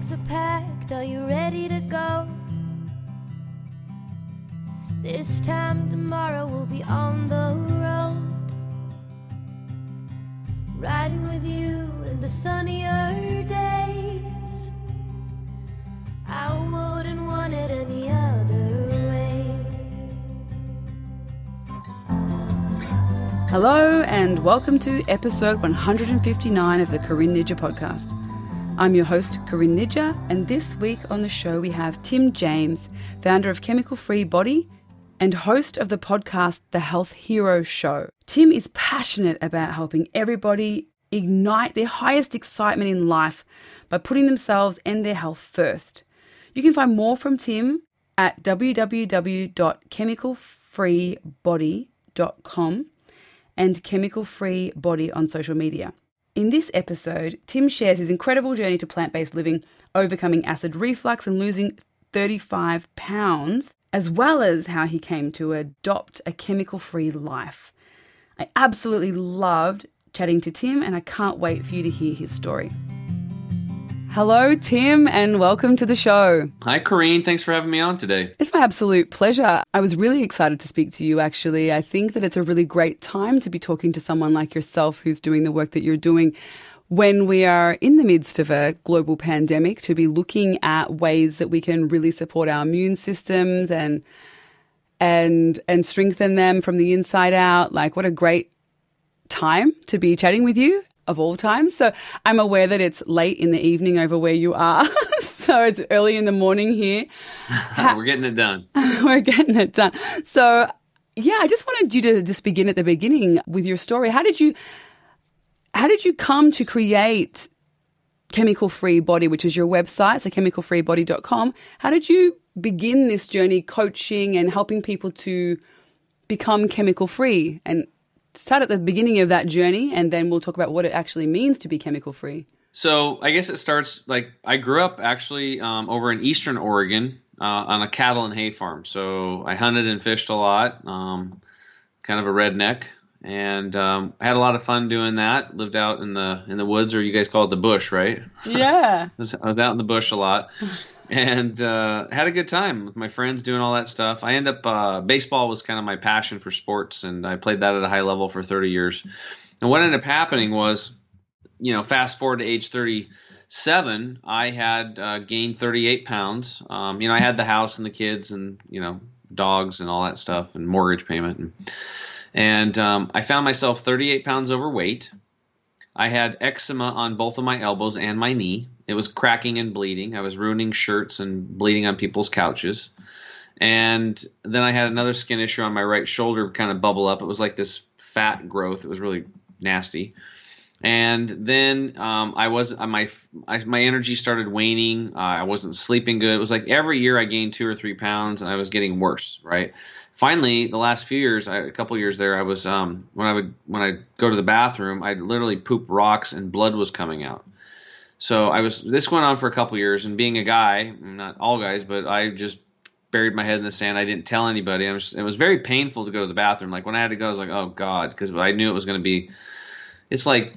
bags are packed, are you ready to go? This time tomorrow we'll be on the road. Riding with you in the sunnier days. I wouldn't want it any other way. Hello, and welcome to episode 159 of the Corinne Nidja podcast. I'm your host, Corinne Nidja, and this week on the show we have Tim James, founder of Chemical Free Body and host of the podcast The Health Hero Show. Tim is passionate about helping everybody ignite their highest excitement in life by putting themselves and their health first. You can find more from Tim at www.chemicalfreebody.com and Chemical Free Body on social media. In this episode, Tim shares his incredible journey to plant based living, overcoming acid reflux and losing 35 pounds, as well as how he came to adopt a chemical free life. I absolutely loved chatting to Tim, and I can't wait for you to hear his story. Hello, Tim, and welcome to the show. Hi, Corinne. Thanks for having me on today. It's my absolute pleasure. I was really excited to speak to you, actually. I think that it's a really great time to be talking to someone like yourself who's doing the work that you're doing when we are in the midst of a global pandemic to be looking at ways that we can really support our immune systems and and and strengthen them from the inside out. Like what a great time to be chatting with you of all times. So I'm aware that it's late in the evening over where you are. so it's early in the morning here. We're getting it done. We're getting it done. So yeah, I just wanted you to just begin at the beginning with your story. How did you how did you come to create Chemical Free Body, which is your website, so chemicalfreebody.com? How did you begin this journey coaching and helping people to become chemical free and start at the beginning of that journey and then we'll talk about what it actually means to be chemical free. So I guess it starts like I grew up actually um, over in eastern Oregon uh, on a cattle and hay farm. So I hunted and fished a lot, um, kind of a redneck, and um, had a lot of fun doing that. Lived out in the in the woods, or you guys call it the bush, right? Yeah. I was out in the bush a lot. And uh, had a good time with my friends doing all that stuff. I end up uh, baseball was kind of my passion for sports, and I played that at a high level for 30 years. And what ended up happening was, you know, fast forward to age 37, I had uh, gained 38 pounds. Um, you know, I had the house and the kids, and you know, dogs and all that stuff, and mortgage payment, and, and um, I found myself 38 pounds overweight. I had eczema on both of my elbows and my knee. It was cracking and bleeding. I was ruining shirts and bleeding on people's couches. And then I had another skin issue on my right shoulder kind of bubble up. It was like this fat growth. It was really nasty. And then um, I was uh, my I, my energy started waning. Uh, I wasn't sleeping good. It was like every year I gained two or three pounds, and I was getting worse. Right. Finally, the last few years, I, a couple years there, I was um, when I would when I go to the bathroom, I'd literally poop rocks and blood was coming out. So I was this went on for a couple years, and being a guy, not all guys, but I just buried my head in the sand. I didn't tell anybody. Was, it was very painful to go to the bathroom. Like when I had to go, I was like, oh god, because I knew it was going to be. It's like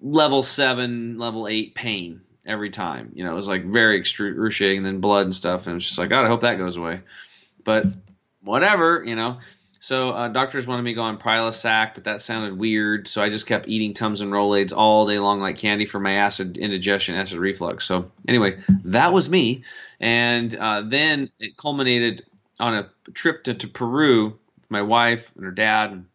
level seven, level eight pain every time. You know, it was like very excruciating, and then blood and stuff, and it's just like, God, I hope that goes away. But whatever, you know. So uh, doctors wanted me to go on Prilosec, but that sounded weird. So I just kept eating Tums and Rolaids all day long like candy for my acid indigestion, acid reflux. So anyway, that was me. And uh, then it culminated on a trip to, to Peru with my wife and her dad. And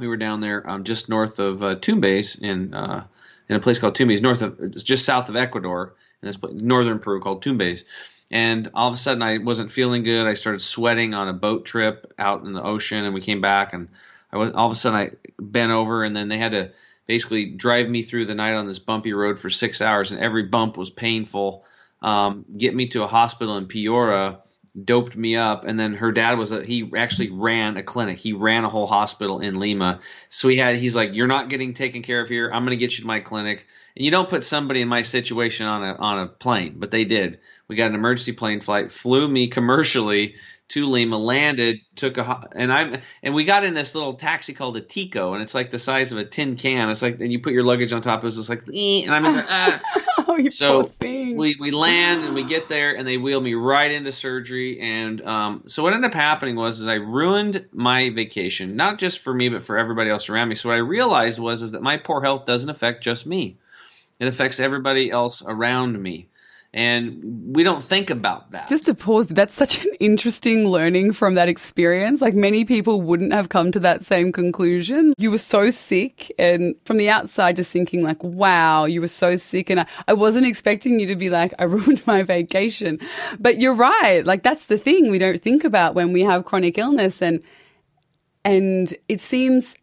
we were down there um, just north of uh, Tumbes in uh, in a place called Tumbes, north of just south of Ecuador, in this place, northern Peru called Tumbes and all of a sudden I wasn't feeling good. I started sweating on a boat trip out in the ocean, and we came back, and I was all of a sudden I bent over, and then they had to basically drive me through the night on this bumpy road for six hours, and every bump was painful. Um, get me to a hospital in Piura, doped me up, and then her dad was a, he actually ran a clinic. He ran a whole hospital in Lima. So he had he's like, you're not getting taken care of here. I'm going to get you to my clinic. And you don't put somebody in my situation on a on a plane, but they did. We got an emergency plane flight, flew me commercially to Lima, landed, took a and I'm and we got in this little taxi called a Tico, and it's like the size of a tin can. It's like and you put your luggage on top. It was just like, and I'm in there, ah. oh, so we, we land and we get there and they wheel me right into surgery and um, so what ended up happening was is I ruined my vacation not just for me but for everybody else around me so what I realized was is that my poor health doesn't affect just me it affects everybody else around me and we don't think about that. Just to pause, that's such an interesting learning from that experience. Like many people wouldn't have come to that same conclusion. You were so sick, and from the outside, just thinking, like, wow, you were so sick. And I, I wasn't expecting you to be like, I ruined my vacation. But you're right. Like, that's the thing we don't think about when we have chronic illness. And, and it seems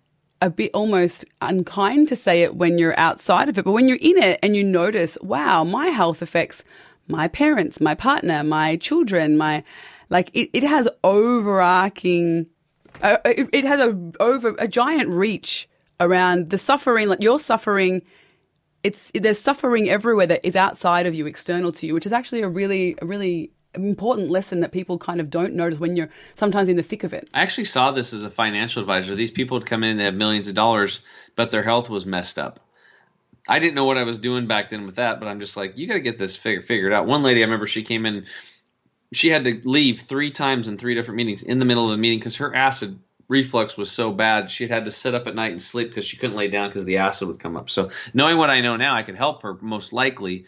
a bit almost unkind to say it when you're outside of it, but when you're in it and you notice, wow, my health affects my parents, my partner, my children, my like it, it has overarching uh, it, it has a over a giant reach around the suffering like your suffering. It's there's suffering everywhere that is outside of you external to you which is actually a really a really important lesson that people kind of don't notice when you're sometimes in the thick of it. I actually saw this as a financial advisor. These people would come in, they have millions of dollars, but their health was messed up. I didn't know what I was doing back then with that, but I'm just like, you got to get this fig- figured out. One lady, I remember she came in, she had to leave three times in three different meetings in the middle of the meeting because her acid reflux was so bad she had to sit up at night and sleep because she couldn't lay down because the acid would come up. So knowing what I know now, I could help her most likely.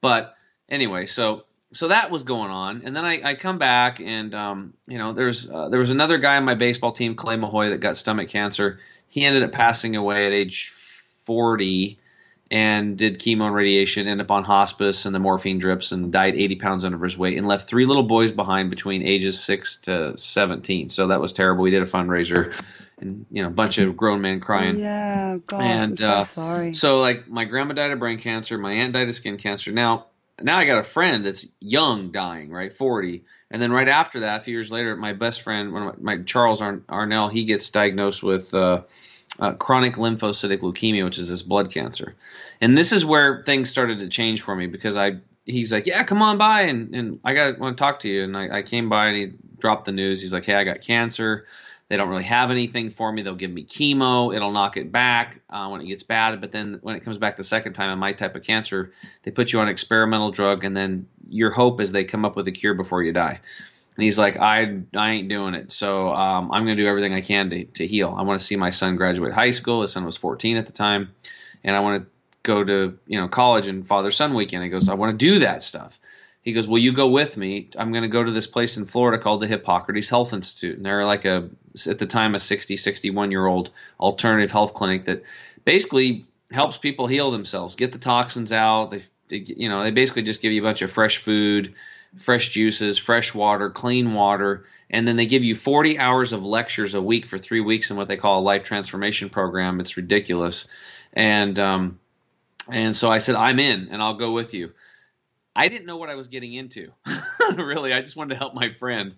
But anyway, so so that was going on, and then I, I come back, and um, you know, there's uh, there was another guy on my baseball team, Clay Mahoy, that got stomach cancer. He ended up passing away at age 40, and did chemo and radiation, ended up on hospice and the morphine drips, and died 80 pounds under his weight, and left three little boys behind between ages six to 17. So that was terrible. We did a fundraiser, and you know, a bunch of grown men crying. Yeah, gosh, and I'm so uh, sorry. So like, my grandma died of brain cancer, my aunt died of skin cancer. Now now I got a friend that's young dying, right, 40. And then right after that, a few years later, my best friend, one of my, my Charles Arn- Arnell, he gets diagnosed with uh, uh, chronic lymphocytic leukemia, which is this blood cancer. And this is where things started to change for me because I he's like, yeah, come on by, and, and I got want to talk to you. And I, I came by and he dropped the news. He's like, hey, I got cancer. They don't really have anything for me. They'll give me chemo. It'll knock it back uh, when it gets bad. But then when it comes back the second time in my type of cancer, they put you on experimental drug, and then your hope is they come up with a cure before you die. And he's like, I, I ain't doing it. So um, I'm going to do everything I can to, to heal. I want to see my son graduate high school. His son was 14 at the time. And I want to go to you know college and father son weekend. He goes, I want to do that stuff. He goes, Will you go with me? I'm going to go to this place in Florida called the Hippocrates Health Institute. And they're like a, at the time, a 60, 61 year old alternative health clinic that basically helps people heal themselves, get the toxins out. They, they, you know, they basically just give you a bunch of fresh food, fresh juices, fresh water, clean water. And then they give you 40 hours of lectures a week for three weeks in what they call a life transformation program. It's ridiculous. And, um, and so I said, I'm in and I'll go with you. I didn't know what I was getting into. really, I just wanted to help my friend.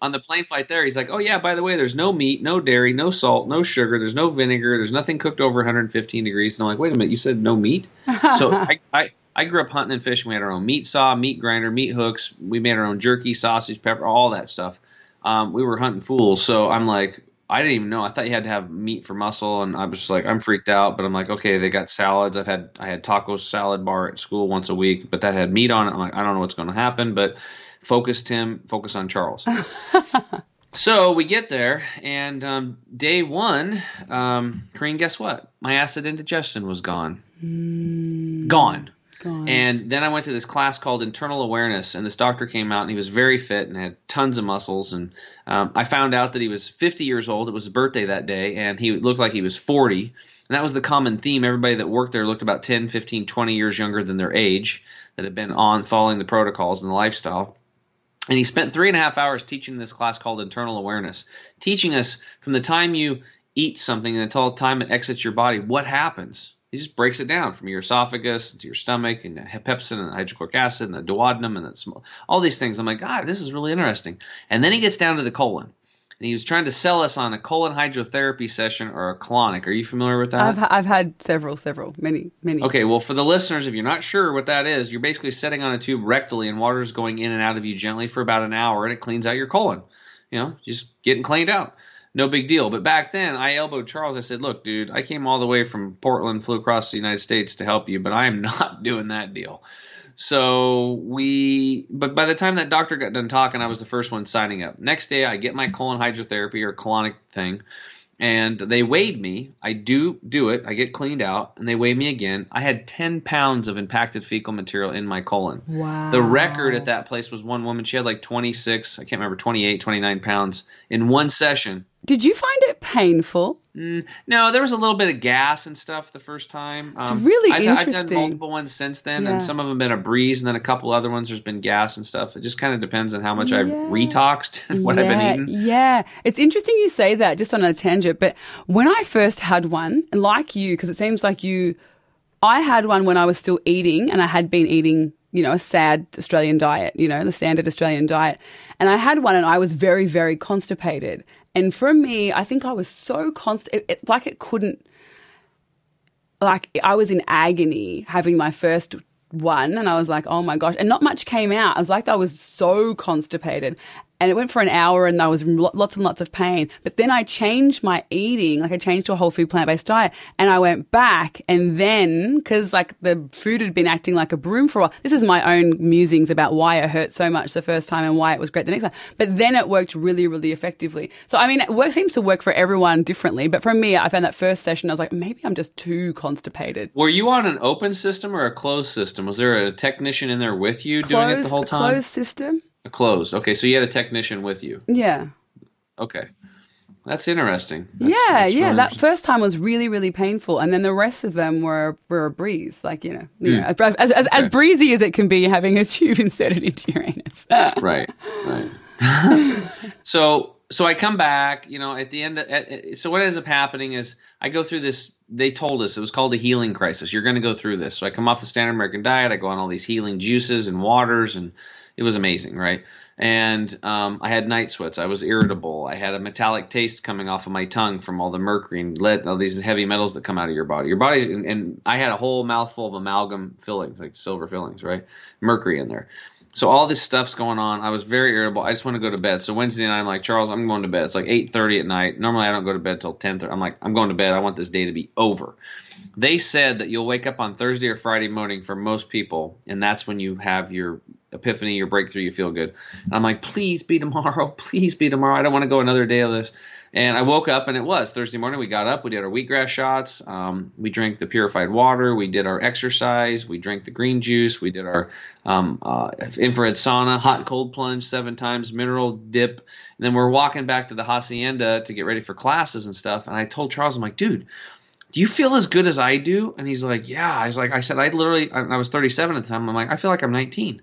On the plane flight there, he's like, "Oh yeah, by the way, there's no meat, no dairy, no salt, no sugar, there's no vinegar, there's nothing cooked over 115 degrees." And I'm like, "Wait a minute, you said no meat?" so I, I I grew up hunting and fishing. We had our own meat saw, meat grinder, meat hooks. We made our own jerky, sausage, pepper, all that stuff. Um, we were hunting fools. So I'm like, I didn't even know. I thought you had to have meat for muscle, and I was just like, I'm freaked out. But I'm like, okay, they got salads. I've had I had taco salad bar at school once a week, but that had meat on it. I'm like, I don't know what's going to happen, but focus Tim, focus on Charles. so we get there, and um, day one, um, Corinne, guess what? My acid indigestion was gone, gone. Gone. And then I went to this class called Internal Awareness, and this doctor came out and he was very fit and had tons of muscles. And um, I found out that he was 50 years old. It was his birthday that day, and he looked like he was 40. And that was the common theme. Everybody that worked there looked about 10, 15, 20 years younger than their age that had been on following the protocols and the lifestyle. And he spent three and a half hours teaching this class called Internal Awareness, teaching us from the time you eat something until the time it exits your body, what happens he just breaks it down from your esophagus to your stomach and pepsin and the hydrochloric acid and the duodenum and all these things. I'm like, God, this is really interesting. And then he gets down to the colon. And he was trying to sell us on a colon hydrotherapy session or a colonic. Are you familiar with that? I've I've had several, several, many, many. Okay, well, for the listeners, if you're not sure what that is, you're basically sitting on a tube rectally, and water is going in and out of you gently for about an hour, and it cleans out your colon. You know, just getting cleaned out no big deal. But back then, I elbowed Charles. I said, "Look, dude, I came all the way from Portland, flew across the United States to help you, but I am not doing that deal." So we, but by the time that doctor got done talking, I was the first one signing up. Next day, I get my colon hydrotherapy or colonic thing, and they weighed me. I do do it. I get cleaned out, and they weigh me again. I had 10 pounds of impacted fecal material in my colon. Wow. The record at that place was one woman. She had like 26, I can't remember, 28, 29 pounds in one session. Did you find it painful? Mm, no, there was a little bit of gas and stuff the first time. Um, really I've, I've done multiple ones since then, Yeah. and some of them been a breeze, and then a couple other ones there's been gas and stuff. It just kind of depends on how much I've retoxed and what I've been eating. Yeah, it's interesting you say that. Just on a tangent, but when I first had one, and like you, because it seems like you, I had one when I was still eating, and I had been eating, you know, a sad Australian diet, you know, the standard Australian diet, and I had one, and I was very, very constipated. And for me, I think I was so const, it, it, like it couldn't like I was in agony having my first one and I was like, oh my gosh. And not much came out. I was like, I was so constipated. And it went for an hour and I was in lots and lots of pain. But then I changed my eating. Like I changed to a whole food plant based diet and I went back and then, cause like the food had been acting like a broom for a while. This is my own musings about why it hurt so much the first time and why it was great the next time. But then it worked really, really effectively. So I mean, it work, seems to work for everyone differently. But for me, I found that first session, I was like, maybe I'm just too constipated. Were you on an open system or a closed system? Was there a technician in there with you doing it the whole a time? closed system. Closed. Okay, so you had a technician with you. Yeah. Okay, that's interesting. That's- yeah, that's yeah. That first time was really, really painful, and then the rest of them were were a breeze. Like you know, you know Hmm. as, as, as, as breezy as it can be having a tube inserted into your anus. right right so so i come back you know at the end of, at- so what ends up happening is i go through this they told us it was called a healing crisis you're going to go through this so i come off the standard american diet i go on all these healing juices and waters and it was amazing right and um, i had night sweats i was irritable i had a metallic taste coming off of my tongue from all the mercury and lead all these heavy metals that come out of your body your body and, and i had a whole mouthful of amalgam fillings like silver fillings right mercury in there so all this stuff's going on. I was very irritable. I just want to go to bed. So Wednesday night, I'm like, Charles, I'm going to bed. It's like 8:30 at night. Normally, I don't go to bed till 10:30. I'm like, I'm going to bed. I want this day to be over. They said that you'll wake up on Thursday or Friday morning for most people, and that's when you have your epiphany, your breakthrough. You feel good. And I'm like, please be tomorrow. Please be tomorrow. I don't want to go another day of this. And I woke up and it was Thursday morning. We got up, we did our wheatgrass shots, um, we drank the purified water, we did our exercise, we drank the green juice, we did our um, uh, infrared sauna, hot and cold plunge seven times, mineral dip. And then we're walking back to the hacienda to get ready for classes and stuff. And I told Charles, I'm like, dude, do you feel as good as I do? And he's like, yeah. I was like, I said, I literally, I I was 37 at the time. I'm like, I feel like I'm 19.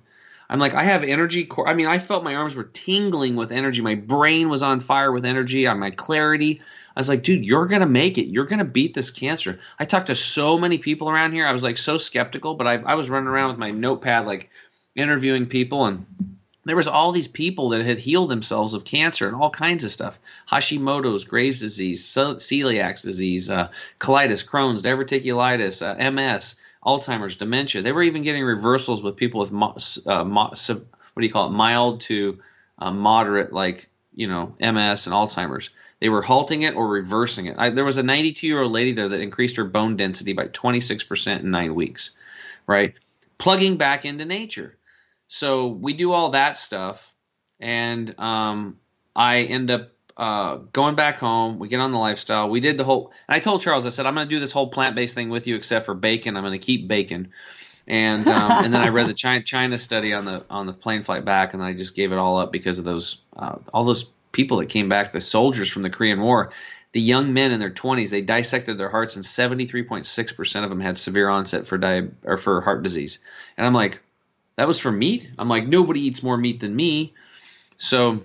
I'm like, I have energy. Core. I mean, I felt my arms were tingling with energy. My brain was on fire with energy. On my clarity. I was like, dude, you're gonna make it. You're gonna beat this cancer. I talked to so many people around here. I was like so skeptical, but I, I was running around with my notepad, like interviewing people, and there was all these people that had healed themselves of cancer and all kinds of stuff hashimoto's graves disease ce- celiac disease uh, colitis crohn's diverticulitis uh, ms alzheimer's dementia. They were even getting reversals with people with mo- uh, mo- what do you call it? Mild to uh, moderate like you know ms and alzheimer's. They were halting it or reversing it. I, there was a 92 year old lady there that increased her bone density by 26% in nine weeks right? Plugging back into nature. So we do all that stuff, and um, I end up uh, going back home. We get on the lifestyle. We did the whole. And I told Charles, I said, I'm going to do this whole plant based thing with you, except for bacon. I'm going to keep bacon. And um, and then I read the China, China study on the on the plane flight back, and I just gave it all up because of those uh, all those people that came back, the soldiers from the Korean War. The young men in their 20s, they dissected their hearts, and 73.6% of them had severe onset for di- or for heart disease. And I'm like, that was for meat. I'm like, nobody eats more meat than me. So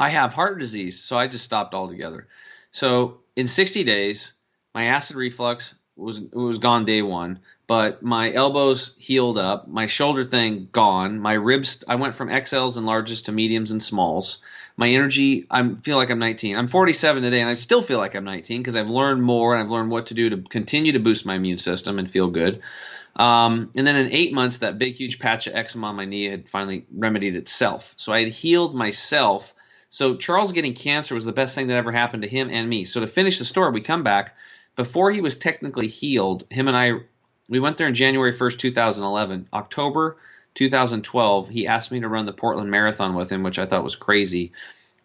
I have heart disease. So I just stopped altogether. So in 60 days, my acid reflux was was gone day one, but my elbows healed up, my shoulder thing gone, my ribs I went from XLs and larges to mediums and smalls. My energy, I feel like I'm 19. I'm 47 today, and I still feel like I'm 19 because I've learned more and I've learned what to do to continue to boost my immune system and feel good. Um, and then in eight months, that big, huge patch of eczema on my knee had finally remedied itself. So I had healed myself. So Charles getting cancer was the best thing that ever happened to him and me. So to finish the story, we come back. Before he was technically healed, him and I We went there in January 1st, 2011. October 2012, he asked me to run the Portland Marathon with him, which I thought was crazy.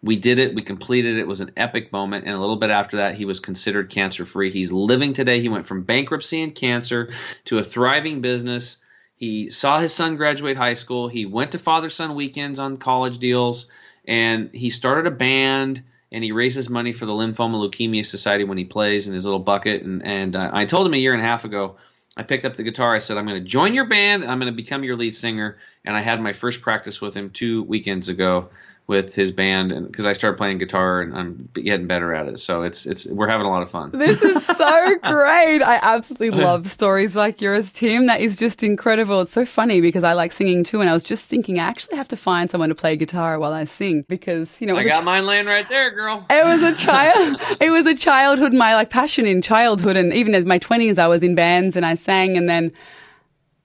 We did it. We completed it. It was an epic moment. And a little bit after that, he was considered cancer free. He's living today. He went from bankruptcy and cancer to a thriving business. He saw his son graduate high school. He went to father son weekends on college deals. And he started a band and he raises money for the Lymphoma Leukemia Society when he plays in his little bucket. And, and uh, I told him a year and a half ago, I picked up the guitar. I said, I'm going to join your band. I'm going to become your lead singer. And I had my first practice with him two weekends ago with his band and because I started playing guitar and I'm getting better at it. So it's it's we're having a lot of fun. This is so great. I absolutely love stories like yours, Tim. That is just incredible. It's so funny because I like singing too and I was just thinking I actually have to find someone to play guitar while I sing because, you know, I got mine laying right there, girl. It was a child it was a childhood my like passion in childhood and even as my 20s I was in bands and I sang and then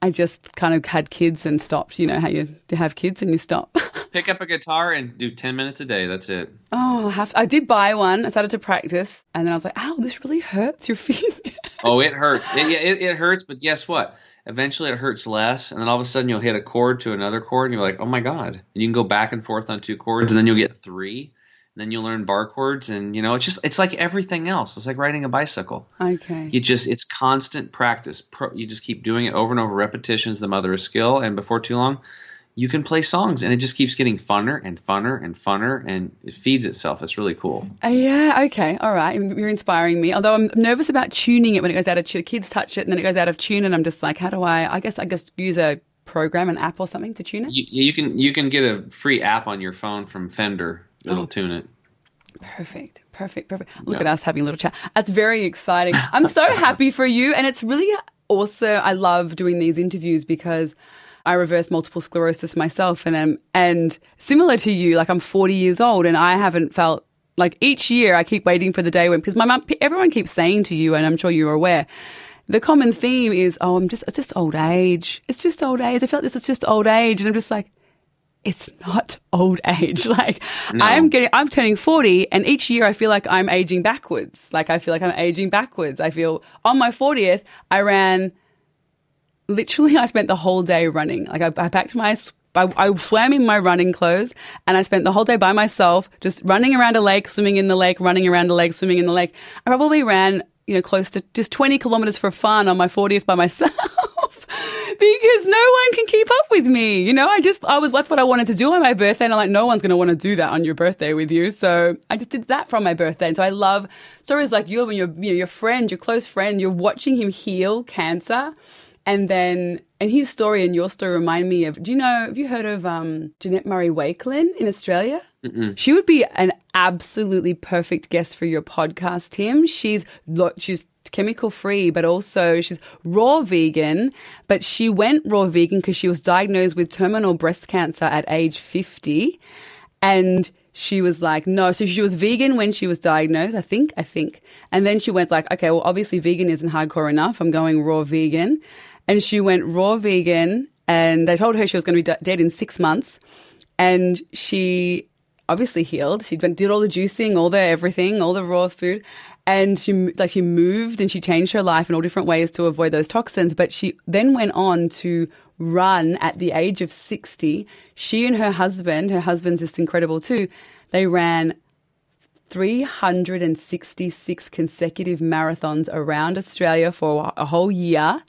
I just kind of had kids and stopped. You know how you have kids and you stop. Pick up a guitar and do 10 minutes a day. That's it. Oh, I, have to, I did buy one. I started to practice and then I was like, ow, this really hurts your feet. oh, it hurts. It, it, it hurts, but guess what? Eventually it hurts less. And then all of a sudden you'll hit a chord to another chord and you're like, oh my God. And you can go back and forth on two chords and then you'll get three then you'll learn bar chords and you know it's just it's like everything else. It's like riding a bicycle. Okay. You just it's constant practice. Pro, you just keep doing it over and over. Repetitions the mother of skill. And before too long you can play songs and it just keeps getting funner and funner and funner and it feeds itself. It's really cool. Uh, yeah okay. All right. You're inspiring me. Although i'm nervous about tuning it when it goes out of tune. Kids touch it and then it goes out of tune and i'm just like how do i i guess i just use a program an app or something to tune it? You, you can you can get a free app on your phone from fender It'll oh. tune it. Perfect, perfect, perfect. Look yeah. at us having a little chat. That's very exciting. I'm so happy for you. And it's really also, I love doing these interviews because I reverse multiple sclerosis myself. And, um, and similar to you, like I'm 40 years old and I haven't felt like each year I keep waiting for the day when, because my mum, everyone keeps saying to you, and I'm sure you're aware, the common theme is, oh, I'm just, it's just old age. It's just old age. I feel like this is just old age. And I'm just like, it's not old age. Like no. I'm getting, I'm turning 40 and each year I feel like I'm aging backwards. Like I feel like I'm aging backwards. I feel on my 40th, I ran, literally I spent the whole day running. Like I, I packed my, I, I swam in my running clothes and I spent the whole day by myself, just running around a lake, swimming in the lake, running around the lake, swimming in the lake. I probably ran, you know, close to just 20 kilometers for fun on my 40th by myself because no one can keep up with me. You know, I just, I was, that's what I wanted to do on my birthday. And I'm like, no one's going to want to do that on your birthday with you. So I just did that from my birthday. And so I love stories like you and your, you know, your friend, your close friend, you're watching him heal cancer. And then, and his story and your story remind me of, do you know, have you heard of um, Janette Murray Wakelin in Australia? Mm-mm. She would be an absolutely perfect guest for your podcast, Tim. She's she's chemical free, but also she's raw vegan. But she went raw vegan because she was diagnosed with terminal breast cancer at age 50. And she was like, no. So she was vegan when she was diagnosed, I think, I think. And then she went like, okay, well, obviously vegan isn't hardcore enough. I'm going raw vegan. And she went raw vegan and they told her she was going to be dead in six months. And she obviously healed. She did all the juicing, all the everything, all the raw food and she like she moved and she changed her life in all different ways to avoid those toxins. But she then went on to run at the age of 60 she and her husband her husband's just incredible too they ran 366 consecutive marathons around Australia for a whole year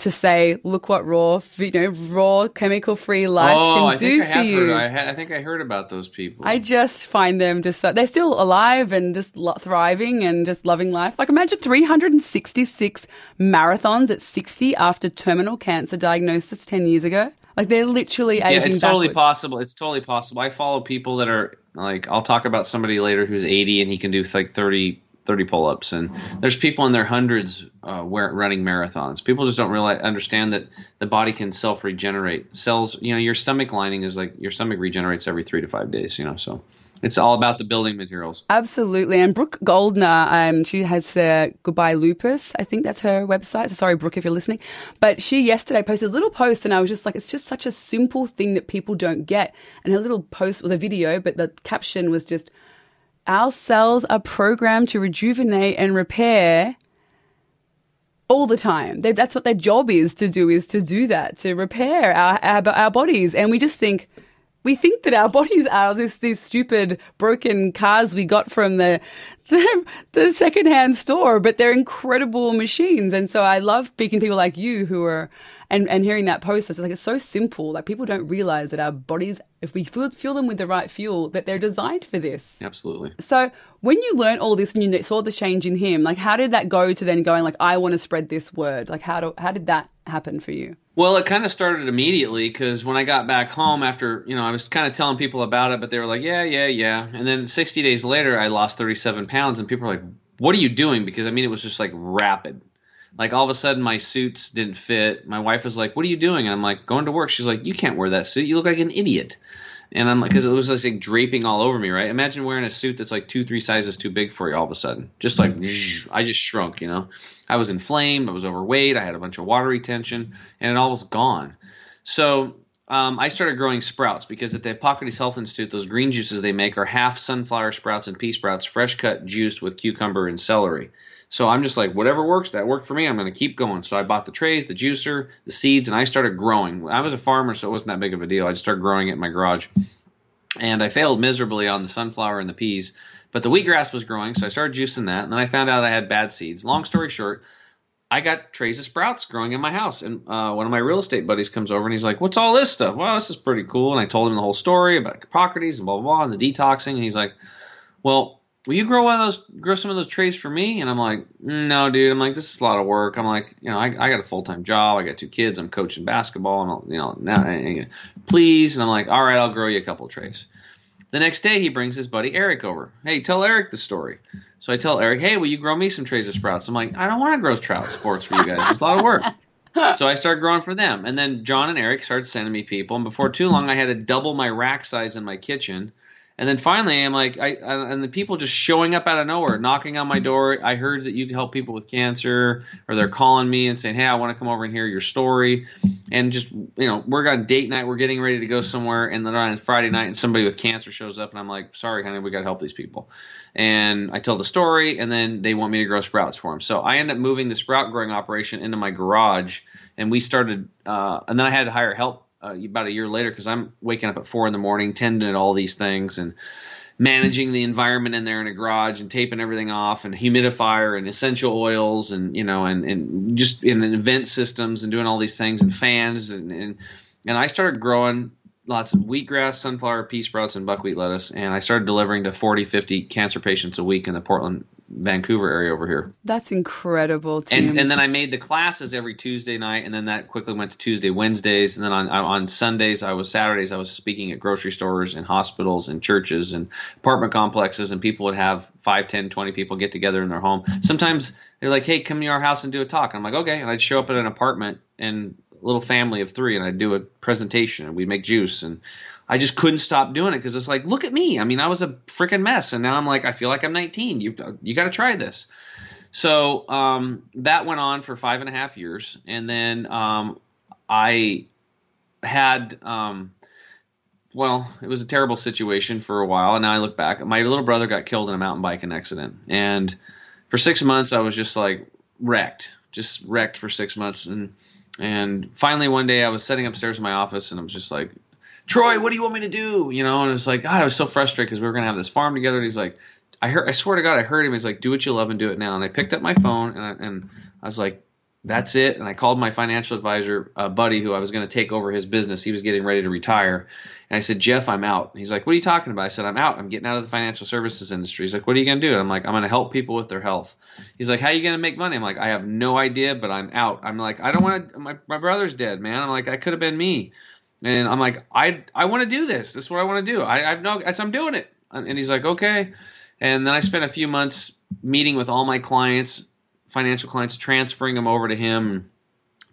to say, look what raw, you know, raw chemical free life oh, can I do for you. Heard, I, ha- I, think I heard about those people. I just find them just so, they're still alive and just lo- thriving and just loving life. Like imagine 366 marathons at 60 after terminal cancer diagnosis 10 years ago. Like they're literally aging. Yeah, it's backwards. totally possible. It's totally possible. I follow people that are like, I'll talk about somebody later who's 80 and he can do like 30 30 pull-ups and there's people in their hundreds uh, running marathons people just don't realize understand that the body can self-regenerate cells you know your stomach lining is like your stomach regenerates every three to five days you know so it's all about the building materials. Absolutely. And Brooke Goldner, um, she has uh, Goodbye Lupus. I think that's her website. So sorry, Brooke, if you're listening. But she yesterday posted a little post, and I was just like, it's just such a simple thing that people don't get. And her little post was a video, but the caption was just, our cells are programmed to rejuvenate and repair all the time. They, that's what their job is to do, is to do that, to repair our, our, our bodies. And we just think, we think that our bodies are this, these stupid broken cars we got from the, the, the secondhand store, but they're incredible machines. And so I love speaking to people like you who are, and, and hearing that post, I it's like, it's so simple. Like people don't realize that our bodies, if we fuel, fuel them with the right fuel, that they're designed for this. Absolutely. So when you learned all this and you saw the change in him, like how did that go to then going like, I want to spread this word? Like how do, how did that happen for you? Well, it kind of started immediately because when I got back home after, you know, I was kind of telling people about it, but they were like, yeah, yeah, yeah. And then 60 days later, I lost 37 pounds, and people were like, what are you doing? Because I mean, it was just like rapid. Like all of a sudden, my suits didn't fit. My wife was like, "What are you doing?" And I'm like, "Going to work." She's like, "You can't wear that suit. You look like an idiot." And I'm like, because it was just like draping all over me, right? Imagine wearing a suit that's like two, three sizes too big for you all of a sudden. Just like, I just shrunk, you know? I was inflamed. I was overweight. I had a bunch of water retention, and it all was gone. So um, I started growing sprouts because at the Hippocrates Health Institute, those green juices they make are half sunflower sprouts and pea sprouts, fresh cut, juiced with cucumber and celery. So I'm just like, whatever works, that worked for me. I'm going to keep going. So I bought the trays, the juicer, the seeds, and I started growing. I was a farmer, so it wasn't that big of a deal. I just started growing it in my garage. And I failed miserably on the sunflower and the peas, but the wheatgrass was growing, so I started juicing that. And then I found out I had bad seeds. Long story short, I got trays of sprouts growing in my house. And uh, one of my real estate buddies comes over and he's like, What's all this stuff? Well, this is pretty cool. And I told him the whole story about Hippocrates and blah, blah, blah, and the detoxing. And he's like, Well, will you grow one of those grow some of those trays for me? And i'm like no dude. I'm like this is a lot of work. I'm like you know i, I got a full-time job. I got two kids. I'm coaching basketball and you know now eh, eh, please. And i'm like all right i'll grow you a couple trays the next day he brings his buddy eric over. Hey tell eric the story. So i tell eric hey will you grow me some trays of sprouts? I'm like i don't want to grow trout sports for you guys. It's a lot of work. So I started growing for them. And then John and Eric started sending me people. And before too long, I had to double my rack size in my kitchen and then finally, I'm like, I, I, and the people just showing up out of nowhere, knocking on my door. I heard that you can help people with cancer, or they're calling me and saying, "Hey, I want to come over and hear your story." And just you know, we're on date night, we're getting ready to go somewhere, and then on Friday night, and somebody with cancer shows up, and I'm like, "Sorry, honey, we got to help these people." And I tell the story, and then they want me to grow sprouts for them. So I end up moving the sprout growing operation into my garage, and we started, uh, and then I had to hire help uh, about a year later because I'm waking up at four in the morning, tending to all these things and managing the environment in there in a garage and taping everything off and humidifier and essential oils and you know and, and just in event systems and doing all these things and fans and and, and I started growing lots of wheatgrass, sunflower, pea sprouts, and buckwheat lettuce. And I started delivering to 40, 50 cancer patients a week in the Portland, Vancouver area over here. That's incredible, Tim. And, and then I made the classes every Tuesday night, and then that quickly went to Tuesday, Wednesdays, and then on on Sundays, I was Saturdays, I was speaking at grocery stores and hospitals and churches and apartment complexes, and people would have 5, 10, 20 people get together in their home. Sometimes they're like, "Hey, come to our house and do a talk." I'm like, "Okay," and I'd show up at an apartment and a little family of three and I'd do a presentation and we'd make juice and I just couldn't stop doing it because it's like, look at me. I mean, I was a freaking mess, and now I'm like, I feel like I'm 19. You you got to try this. So um, that went on for five and a half years, and then um, I had. Um, well, it was a terrible situation for a while, and now I look back. My little brother got killed in a mountain biking accident, and for six months I was just like wrecked, just wrecked for six months, and and finally, one day I was sitting upstairs in my office and I was just like, Troy, what do you want me to do? You know, and it's like, God, I was so frustrated because we were going to have this farm together. And he's like, I heard, I swear to God, I heard him. He's like, do what you love and do it now. And I picked up my phone and I, and I was like, that's it. And I called my financial advisor, uh, buddy, who I was going to take over his business. He was getting ready to retire. And I said, Jeff, I'm out. he's like, what are you talking about? I said, I'm out. I'm getting out of the financial services industry. He's like, what are you going to do? And I'm like, I'm going to help people with their health. He's like, how are you going to make money? I'm like, I have no idea, but I'm out. I'm like, I don't want to, my, my brother's dead, man. I'm like, I could have been me. And I'm like, I, I want to do this. This is what I want to do. I, I've no, I'm doing it. And he's like, okay. And then I spent a few months meeting with all my clients, financial clients, transferring them over to him,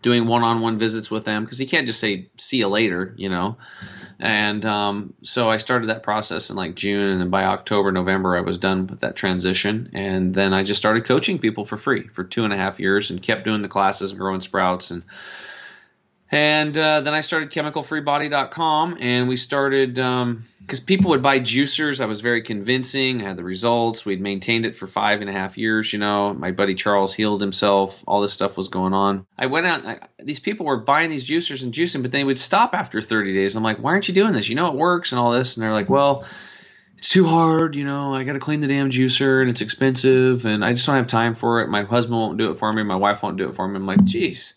doing one-on-one visits with them because he can't just say see you later, you know. And um, so I started that process in like June, and then by October, November, I was done with that transition. And then I just started coaching people for free for two and a half years, and kept doing the classes and growing sprouts and And uh, then I started chemicalfreebody.com and we started because um, people would buy juicers. I was very convincing. I had the results. We'd maintained it for five and a half years. You know, my buddy Charles healed himself. All this stuff was going on. I went out. I, these people were buying these juicers and juicing, but they would stop after 30 days. I'm like, why aren't you doing this? You know, it works and all this. And they're like, well, it's too hard, you know, I got to clean the damn juicer and it's expensive and I just don't have time for it. My husband won't do it for me. My wife won't do it for me. I'm like, geez.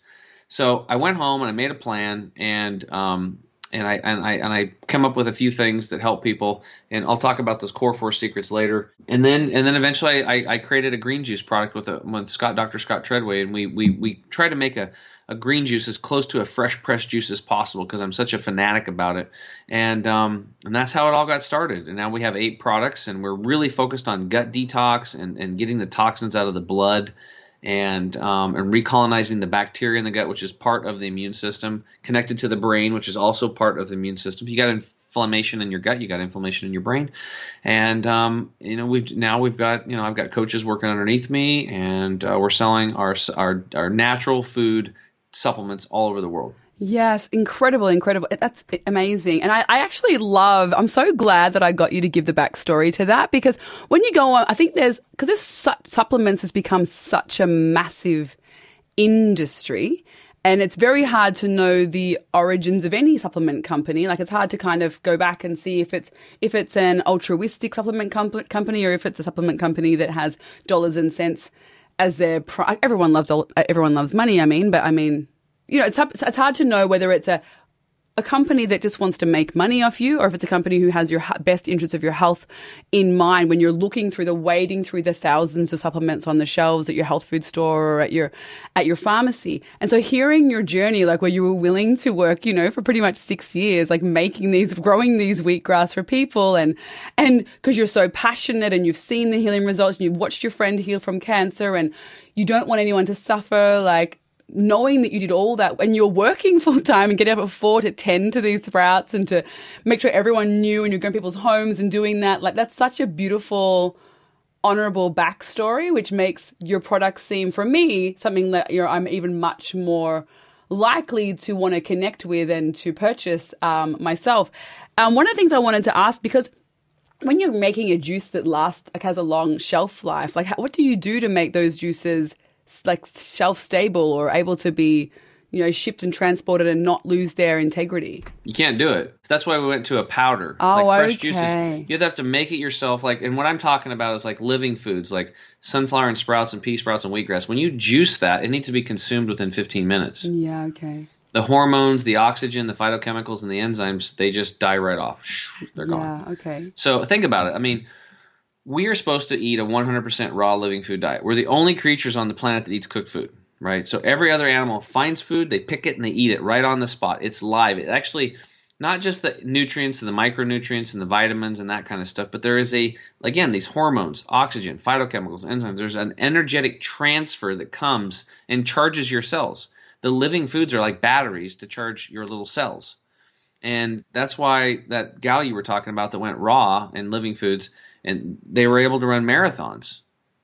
So I went home and I made a plan and, um, and I, and I, and I come up with a few things that help people and I'll talk about those core four secrets later. And then, and then eventually I, I created a green juice product with a, with Scott, Dr. Scott Treadway. And we, we, we tried to make a, a green juice as close to a fresh pressed juice as possible because I'm such a fanatic about it. And um, and that's how it all got started. And now we have eight products, and we're really focused on gut detox and, and getting the toxins out of the blood. And um, and recolonizing the bacteria in the gut, which is part of the immune system, connected to the brain, which is also part of the immune system. You got inflammation in your gut, you got inflammation in your brain, and um, you know we've now we've got you know I've got coaches working underneath me, and uh, we're selling our our our natural food supplements all over the world. Yes, incredible, incredible. That's amazing. And I, I, actually love, I'm so glad that I got you to give the backstory to that because when you go on, I think there's, because this su- supplements has become such a massive industry and it's very hard to know the origins of any supplement company. Like it's hard to kind of go back and see if it's, if it's an altruistic supplement com- company or if it's a supplement company that has dollars and cents as their pri- everyone loves everyone loves money. I mean, but I mean, you know, it's it's hard to know whether it's a a company that just wants to make money off you, or if it's a company who has your best interests of your health in mind when you're looking through the wading through the thousands of supplements on the shelves at your health food store or at your at your pharmacy. And so hearing your journey, like where you were willing to work, you know, for pretty much six years, like making these, growing these wheatgrass for people, and and because you're so passionate and you've seen the healing results and you've watched your friend heal from cancer and you don't want anyone to suffer, like knowing that you did all that and you're working full time and getting up at four to 10 to these sprouts and to make sure everyone knew and you're going people's homes and doing that, like that's such a beautiful, honorable backstory, which makes your product seem, for me, something that you know, I'm even much more likely to want to connect with and to purchase um, myself. Um, one of the things I wanted to ask, because when you're making a juice that lasts, like has a long shelf life, like how, what do you do to make those juices like shelf stable or able to be you know shipped and transported and not lose their integrity you can't do it that's why we went to a powder oh, like fresh okay. juices you have to make it yourself like and what i'm talking about is like living foods like sunflower and sprouts and pea sprouts and wheatgrass when you juice that it needs to be consumed within 15 minutes yeah okay the hormones, the oxygen, the phytochemicals, and the enzymes, they just die right off. They're gone. Yeah, okay. So think about it. I mean, we are supposed to eat a 100% raw living food diet. We're the only creatures on the planet that eats cooked food, right? So every other animal finds food, they pick it and they eat it right on the spot. It's live. It actually not just the nutrients and the micronutrients and the vitamins and that kind of stuff, but there is a again these hormones, oxygen, phytochemicals, enzymes. There's an energetic transfer that comes and charges your cells. The living foods are like batteries to charge your little cells. And that's why that gal you were talking about that went raw in living foods and they were able to run marathons.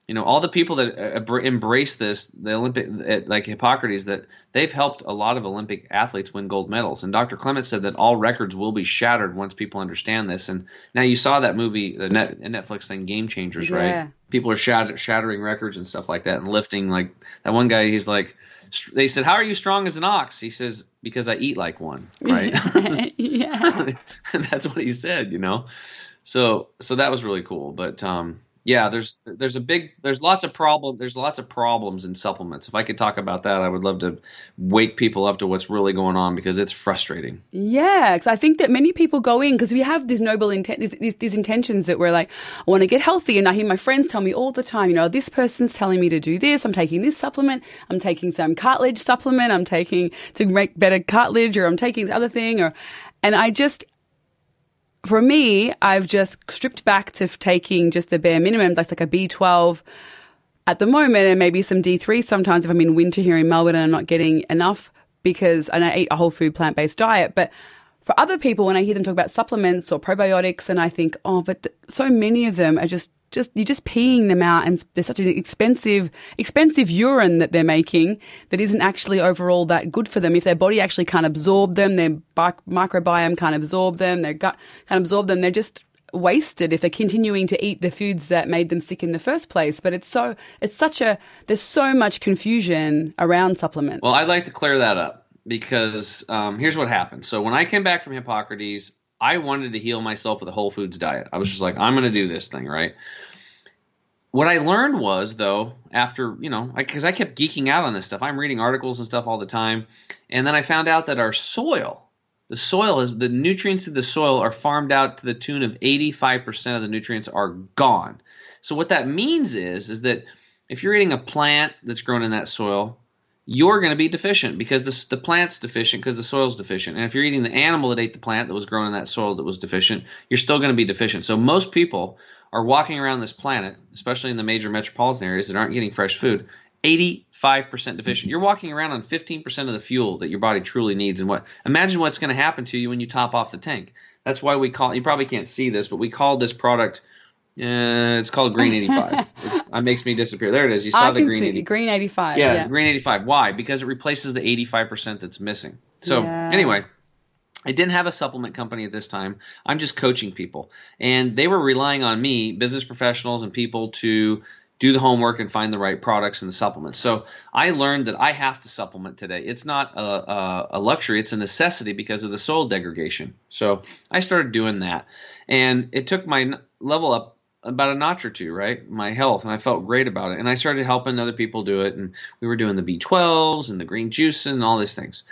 You know, all the people that uh, embrace this, the Olympic, uh, like Hippocrates, that they've helped a lot of Olympic athletes win gold medals. And Dr. Clements said that all records will be shattered once people understand this. And now you saw that movie, the Net, Netflix thing, Game Changers, yeah. right? People are shatter, shattering records and stuff like that and lifting. Like that one guy, he's like, they said, "How are you strong as an ox?" He says, "Because I eat like one." Right? yeah. That's what he said. You know so so that was really cool. But um, yeah, there's there's a big there's lots of problem there's lots of problems in supplements. If I could talk about that, I would love to wake people up to what's really going on because it's frustrating. Yeah, because I think that many people go in because we have these noble intent these, these, these intentions that we're like, I want to get healthy, and I hear my friends tell me all the time, you know, this person's telling me to do this. I'm taking this supplement. I'm taking some cartilage supplement. I'm taking to make better cartilage, or I'm taking the other thing, or and I just for me, I've just stripped back to taking just the bare minimum, that's like a B12 at the moment, and maybe some D3 sometimes if I'm in winter here in Melbourne and I'm not getting enough because and I eat a whole food plant based diet. But for other people, when I hear them talk about supplements or probiotics, and I think, oh, but th- so many of them are just just you're just peeing them out and there's such an expensive expensive urine that they're making that isn't actually overall that good for them. If their body actually can't absorb them their microbiome can't absorb them their gut can't absorb them they're just wasted if they're continuing to eat the foods that made them sick in the first place. But it's so it's such a there's so much confusion around supplements. Well i'd like to clear that up because um, here's what happened. So when i came back from hippocrates I wanted to heal myself with a whole foods diet. I was just like, I'm going to do this thing, right? What I learned was, though, after, you know, because I, I, kept geeking out on this stuff, I'm reading articles and stuff all the time. And then I found out that our soil, the soil is, the nutrients of the soil are farmed out to the tune of 85% of the nutrients are gone. So what that means is, is that if you're eating a plant that's grown in that soil, you're going to be deficient because this, the plant's deficient because the soil's deficient. And if you're eating the animal that ate the plant that was grown in that soil that was deficient, you're still going to be deficient. So most people are walking around this planet, especially in the major metropolitan areas that aren't getting fresh food, 85% deficient. You're walking around on 15% of the fuel that your body truly needs. And what imagine what's going to happen to you when you top off the tank. That's why we call you probably can't see this, but we call this product uh, it's called Green 85. it's, it makes me disappear. There it is. You saw I the Green 85. Green 85. Yeah, yeah, Green 85. Why? Because it replaces the 85% that's missing. So, yeah. anyway, I didn't have a supplement company at this time. I'm just coaching people. And they were relying on me, business professionals and people, to do the homework and find the right products and the supplements. So I learned that I have to supplement today. It's not a, a, a, luxury, it's a necessity because of the soil degradation. So I started doing that. And it took my level up about a notch or two, right? My health, and I felt great about it. And I started helping other people do it, and we were doing the B12s and the green juice and all these things.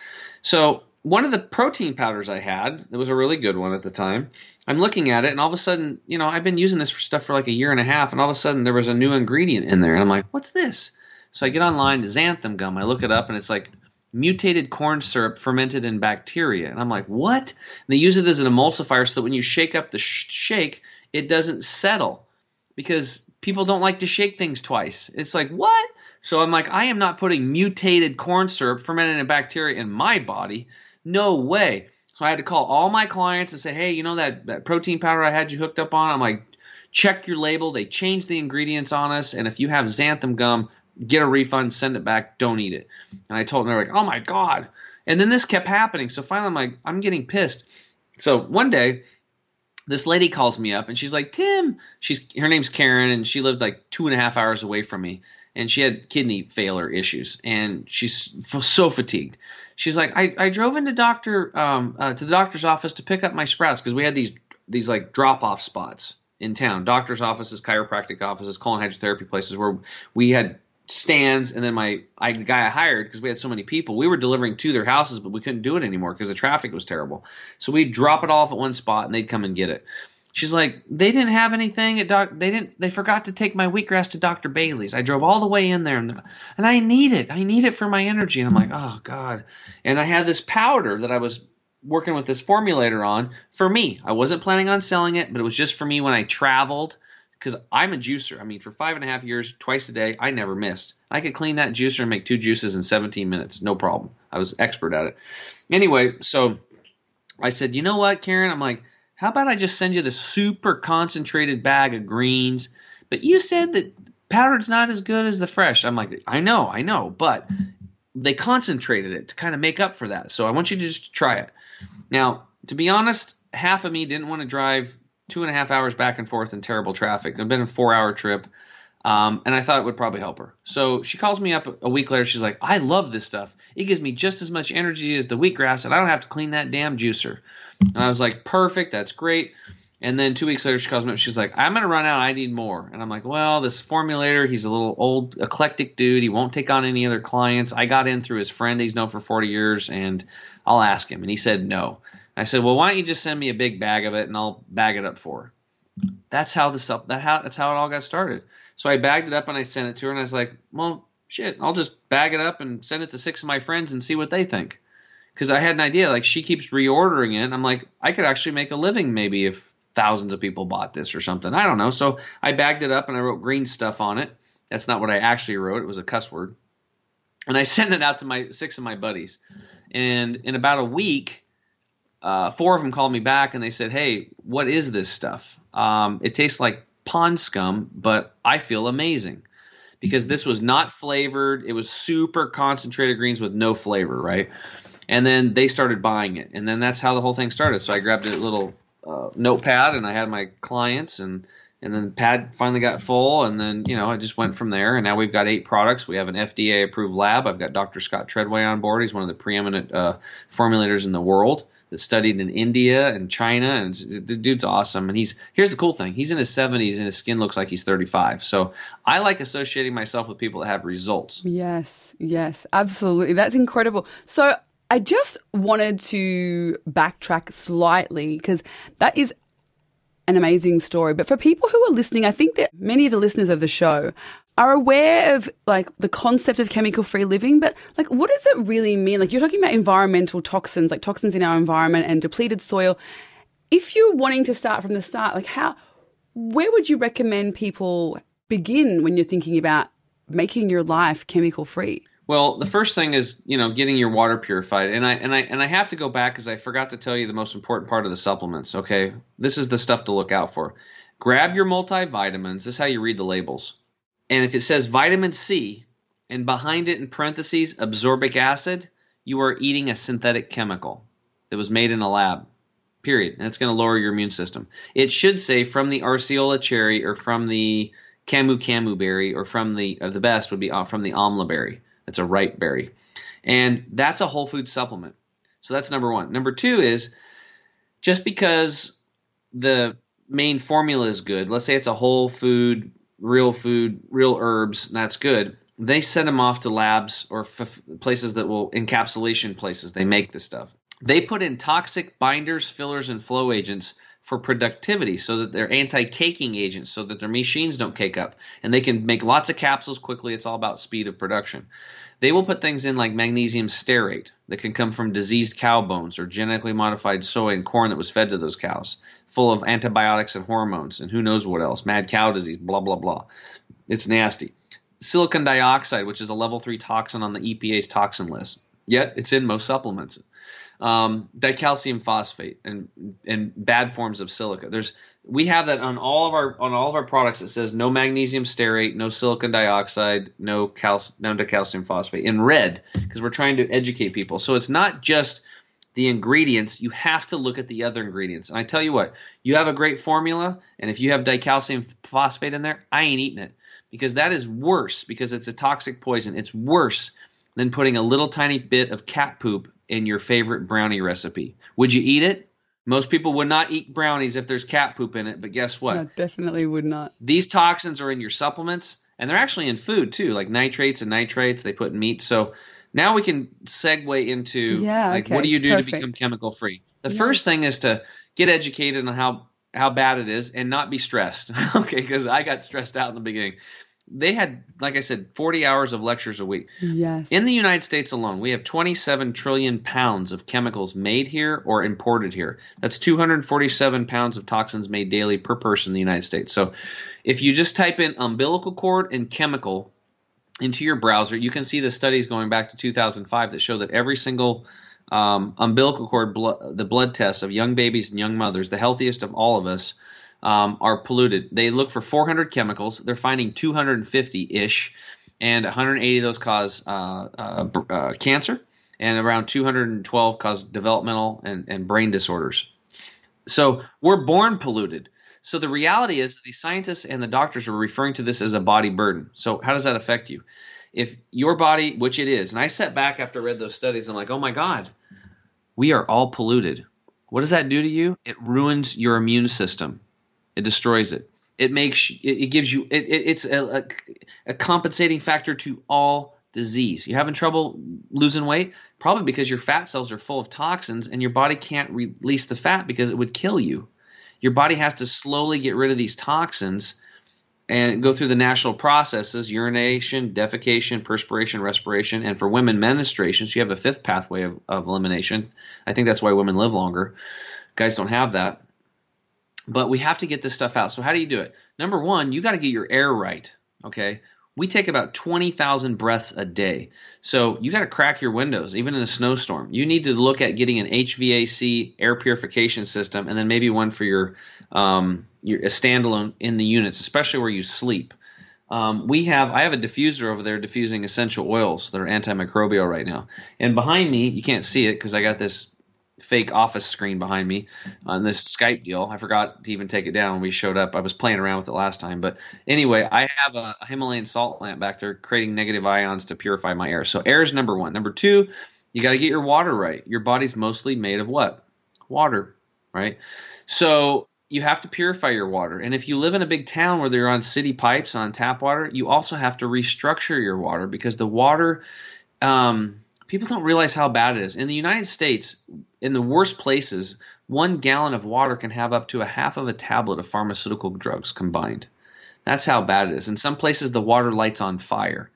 So one of the protein powders I had, it was a really good one at the time. I'm looking at it, and all of a sudden, you know, I've been using this for stuff for like a year and a half, and all of a sudden there was a new ingredient in there, and I'm like, what's this? So I get online, xanthan gum. I look it up, and it's like mutated corn syrup fermented in bacteria. And I'm like, what? And they use it as an emulsifier so that when you shake up the sh- shake, it doesn't settle because people don't like to shake things twice. It's like, what? So I'm like, I am not putting mutated corn syrup fermented bacteria in my body. No way. So I had to call all my clients and say, hey, you know that, that protein powder I had you hooked up on? I'm like, check your label. They changed the ingredients on us. And if you have xanthan gum, get a refund, send it back, don't eat it. And I told them, they're like, oh my God. And then this kept happening. So finally, I'm like, I'm getting pissed. So one day, this lady calls me up and she's like, Tim, she's her name's Karen and she lived like two and a half hours away from me and she had kidney failure issues and she's so fatigued. She's like, I, I drove into doctor um, uh, to the doctor's office to pick up my sprouts because we had these these like drop off spots in town, doctor's offices, chiropractic offices, colon hydrotherapy places where we had stands and then my I, the guy I hired because we had so many people we were delivering to their houses but we couldn't do it anymore because the traffic was terrible. So we'd drop it off at one spot and they'd come and get it. She's like they didn't have anything at doc they didn't they forgot to take my wheatgrass to dr bailey's. I drove all the way in there and, and i need it. I need it for my energy. And i'm like oh god. And i had this powder that i was working with this formulator on for me. I wasn't planning on selling it but it was just for me when i traveled because I'm a juicer. I mean, for five and a half years, twice a day, I never missed. I could clean that juicer and make two juices in 17 minutes, no problem. I was expert at it. Anyway, so I said, you know what, Karen? I'm like, how about I just send you the super concentrated bag of greens? But you said that powdered's not as good as the fresh. I'm like, I know, I know, but they concentrated it to kind of make up for that. So I want you to just try it. Now, to be honest, half of me didn't want to drive two and a half hours back and forth in terrible traffic. It'd been a four hour trip. Um, and I thought it would probably help her. So she calls me up a week later. She's like, I love this stuff. It gives me just as much energy as the wheatgrass, and I don't have to clean that damn juicer. And I was like, perfect. That's great. And then two weeks later, she calls me up. She's like, I'm going to run out. I need more. And I'm like, well, this formulator, he's a little old, eclectic dude. He won't take on any other clients. I got in through his friend he's known for 40 years, and I'll ask him. And he said no. I said, well, why don't you just send me a big bag of it and I'll bag it up for her. That's how this up that how that's how it all got started. So I bagged it up and I sent it to her and I was like, well, shit, I'll just bag it up and send it to six of my friends and see what they think. Because I had an idea, like she keeps reordering it. I'm like, I could actually make a living maybe if thousands of people bought this or something. I don't know. So I bagged it up and I wrote green stuff on it. That's not what I actually wrote. It was a cuss word. And I sent it out to my six of my buddies. And in about a week, uh, four of them called me back and they said, "Hey, what is this stuff? Um, it tastes like pond scum, but I feel amazing because this was not flavored. It was super concentrated greens with no flavor, right? And then they started buying it, and then that's how the whole thing started. So I grabbed a little uh, notepad and I had my clients and and then pad finally got full and then you know i just went from there and now we've got eight products we have an fda approved lab i've got dr scott treadway on board he's one of the preeminent uh, formulators in the world that studied in india and china and the dude's awesome and he's here's the cool thing he's in his 70s and his skin looks like he's 35 so i like associating myself with people that have results Yes, yes, absolutely. That's incredible. So I just wanted to backtrack slightly because that is an amazing story. But for people who are listening, I think that many of the listeners of the show are aware of like the concept of chemical free living, but like what does it really mean? Like you're talking about environmental toxins, like toxins in our environment and depleted soil. If you're wanting to start from the start, like how where would you recommend people begin when you're thinking about making your life chemical free? Well, the first thing is, you know, getting your water purified. And I and I and I have to go back because I forgot to tell you the most important part of the supplements, okay? This is the stuff to look out for. Grab your multivitamins. This is how you read the labels. And if it says vitamin C and behind it in parentheses absorbic acid, you are eating a synthetic chemical that was made in a lab. Period. And it's going to lower your immune system. It should say from the Acerola cherry or from the Camu Camu berry or from the the best would be uh, from the Amla berry. That's a ripe berry. And that's a whole food supplement. So that's number one. Number two is just because the main formula is good, let's say it's a whole food, real food, real herbs, that's good. They send them off to labs or f- places that will encapsulation places. They make this stuff. They put in toxic binders, fillers, and flow agents for productivity so that they're anti-caking agents so that their machines don't cake up and they can make lots of capsules quickly. It's all about speed of production. They will put things in like magnesium stearate that can come from diseased cow bones or genetically modified soy and corn that was fed to those cows full of antibiotics and hormones and who knows what else mad cow disease blah blah blah. It's nasty. Silicon dioxide which is a level 3 toxin on the EPA's toxin list. Yet it's in most supplements um, dicalcium phosphate and and bad forms of silica. There's we have that on all of our on all of our products. It says no magnesium stearate, no silicon dioxide, no cal no dicalcium phosphate in red because we're trying to educate people. So it's not just the ingredients. You have to look at the other ingredients. And I tell you what, you have a great formula, and if you have dicalcium phosphate in there, I ain't eating it because that is worse because it's a toxic poison. It's worse than putting a little tiny bit of cat poop in your favorite brownie recipe. Would you eat it? Most people would not eat brownies if there's cat poop in it, but guess what? No, definitely would not. These toxins are in your supplements and they're actually in food too, like nitrates and nitrates they put in meat. So now we can segue into Yeah, like okay, what do you do perfect. to become chemical free? The Yeah. first thing is to get educated on how how bad it is and not be stressed. okay, because I got stressed out in the beginning. They had, like I said, 40 hours of lectures a week. Yes. In the United States alone, we have 27 trillion pounds of chemicals made here or imported here. That's 247 pounds of toxins made daily per person in the United States. So if you just type in umbilical cord and chemical into your browser, you can see the studies going back to 2005 that show that every single um, umbilical cord, blo- the blood tests of young babies and young mothers, the healthiest of all of us, um, are polluted. They look for 400 chemicals. They're finding 250 ish, and 180 of those cause uh, uh, uh, cancer, and around 212 cause developmental and, and brain disorders. So we're born polluted. So the reality is, the scientists and the doctors are referring to this as a body burden. So how does that affect you? If your body, which it is, and I sat back after I read those studies, I'm like, oh my God, we are all polluted. What does that do to you? It ruins your immune system. It destroys it. It makes it, gives you it, it, it's a, a, a compensating factor to all disease. You having trouble losing weight? Probably because your fat cells are full of toxins and your body can't release the fat because it would kill you. Your body has to slowly get rid of these toxins and go through the natural processes urination, defecation, perspiration, respiration, and for women, menstruation. So you have a fifth pathway of, of elimination. I think that's why women live longer. Guys don't have that. But we have to get this stuff out. So how do you do it? Number one, you got to get your air right. Okay. We take about 20,000 breaths a day. So you got to crack your windows, even in a snowstorm. You need to look at getting an HVAC air purification system and then maybe one for your um, you're a standalone in the units, especially where you sleep. Um, we have I have a diffuser over there diffusing essential oils that are antimicrobial right now. And behind me, you can't see it because I got this fake office screen behind me on this Skype deal. I forgot to even take it down when we showed up. I was playing around with it last time. But anyway, I have a, Himalayan salt lamp back there creating negative ions to purify my air. So air is number one. Number two, you got to get your water right. Your body's mostly made of what? Water, right? So you have to purify your water. And if you live in a big town where they're on city pipes on tap water, you also have to restructure your water because the water, um, people don't realize how bad it is. In the United States, in the worst places, one gallon of water can have up to a half of a tablet of pharmaceutical drugs combined. That's how bad it is. In some places, the water lights on fire.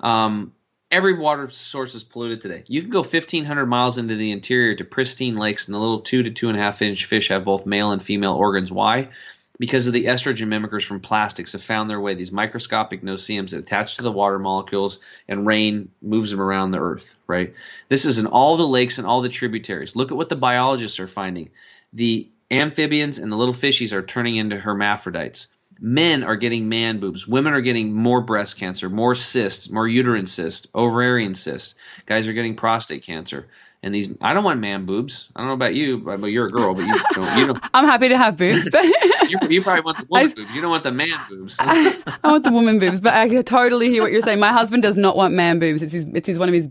Um, every water source is polluted today. You can go 1,500 miles into the interior to pristine lakes, and the little two to two and a half inch fish have both male and female organs. Why? Because of the estrogen mimickers from plastics have found their way. These microscopic noceums that attach to the water molecules, and rain moves them around the earth. Right. This is in all the lakes and all the tributaries. Look at what the biologists are finding. The amphibians and the little fishies are turning into hermaphrodites men are getting man boobs. Women are getting more breast cancer, more cysts, more uterine cysts, ovarian cysts. Guys are getting prostate cancer. And these, I don't want man boobs. I don't know about you, but you're a girl, but you don't. You don't. I'm happy to have boobs, but you, you probably want the woman I, boobs. You don't want the man boobs. I, I, want the woman boobs, but I totally hear what you're saying. My husband does not want man boobs. It's his, it's his one of his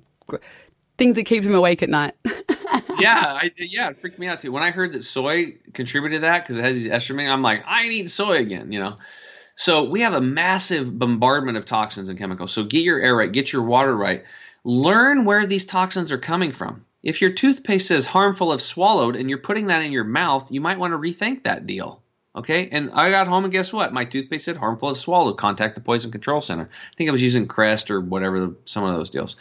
things that keeps him awake at night. yeah, I, yeah, it freaked me out too. When I heard that soy contributed to that because it has these estrogen, I'm like, I ain't eating soy again, you know. So we have a massive bombardment of toxins and chemicals. So get your air right, get your water right. Learn where these toxins are coming from. If your toothpaste says harmful if swallowed and you're putting that in your mouth, you might want to rethink that deal. Okay, and I got home and guess what? My toothpaste said harmful if swallowed. Contact the Poison Control Center. I think I was using Crest or whatever, some of those deals.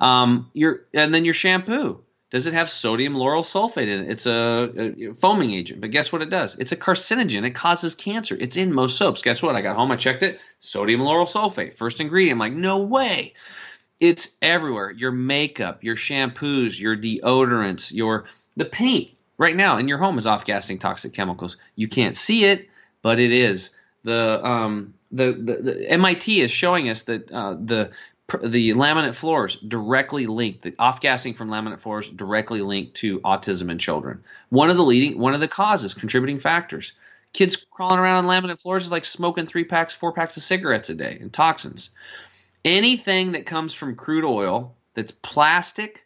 Um, your and then your shampoo. Does it have sodium lauryl sulfate in it? It's a, a, foaming agent, but guess what it does? It's a carcinogen. It causes cancer. It's in most soaps. Guess what? I got home, I checked it. Sodium lauryl sulfate, first ingredient. I'm like, no way. It's everywhere. Your makeup, your shampoos, your deodorants, your the paint right now in your home is off-gassing toxic chemicals. You can't see it, but it is. The um, the, the, the MIT is showing us that uh, the the laminate floors directly linked the off gassing from laminate floors directly linked to autism in children. One of the leading one of the causes, contributing factors. Kids crawling around on laminate floors is like smoking three packs, four packs of cigarettes a day and toxins. Anything that comes from crude oil that's plastic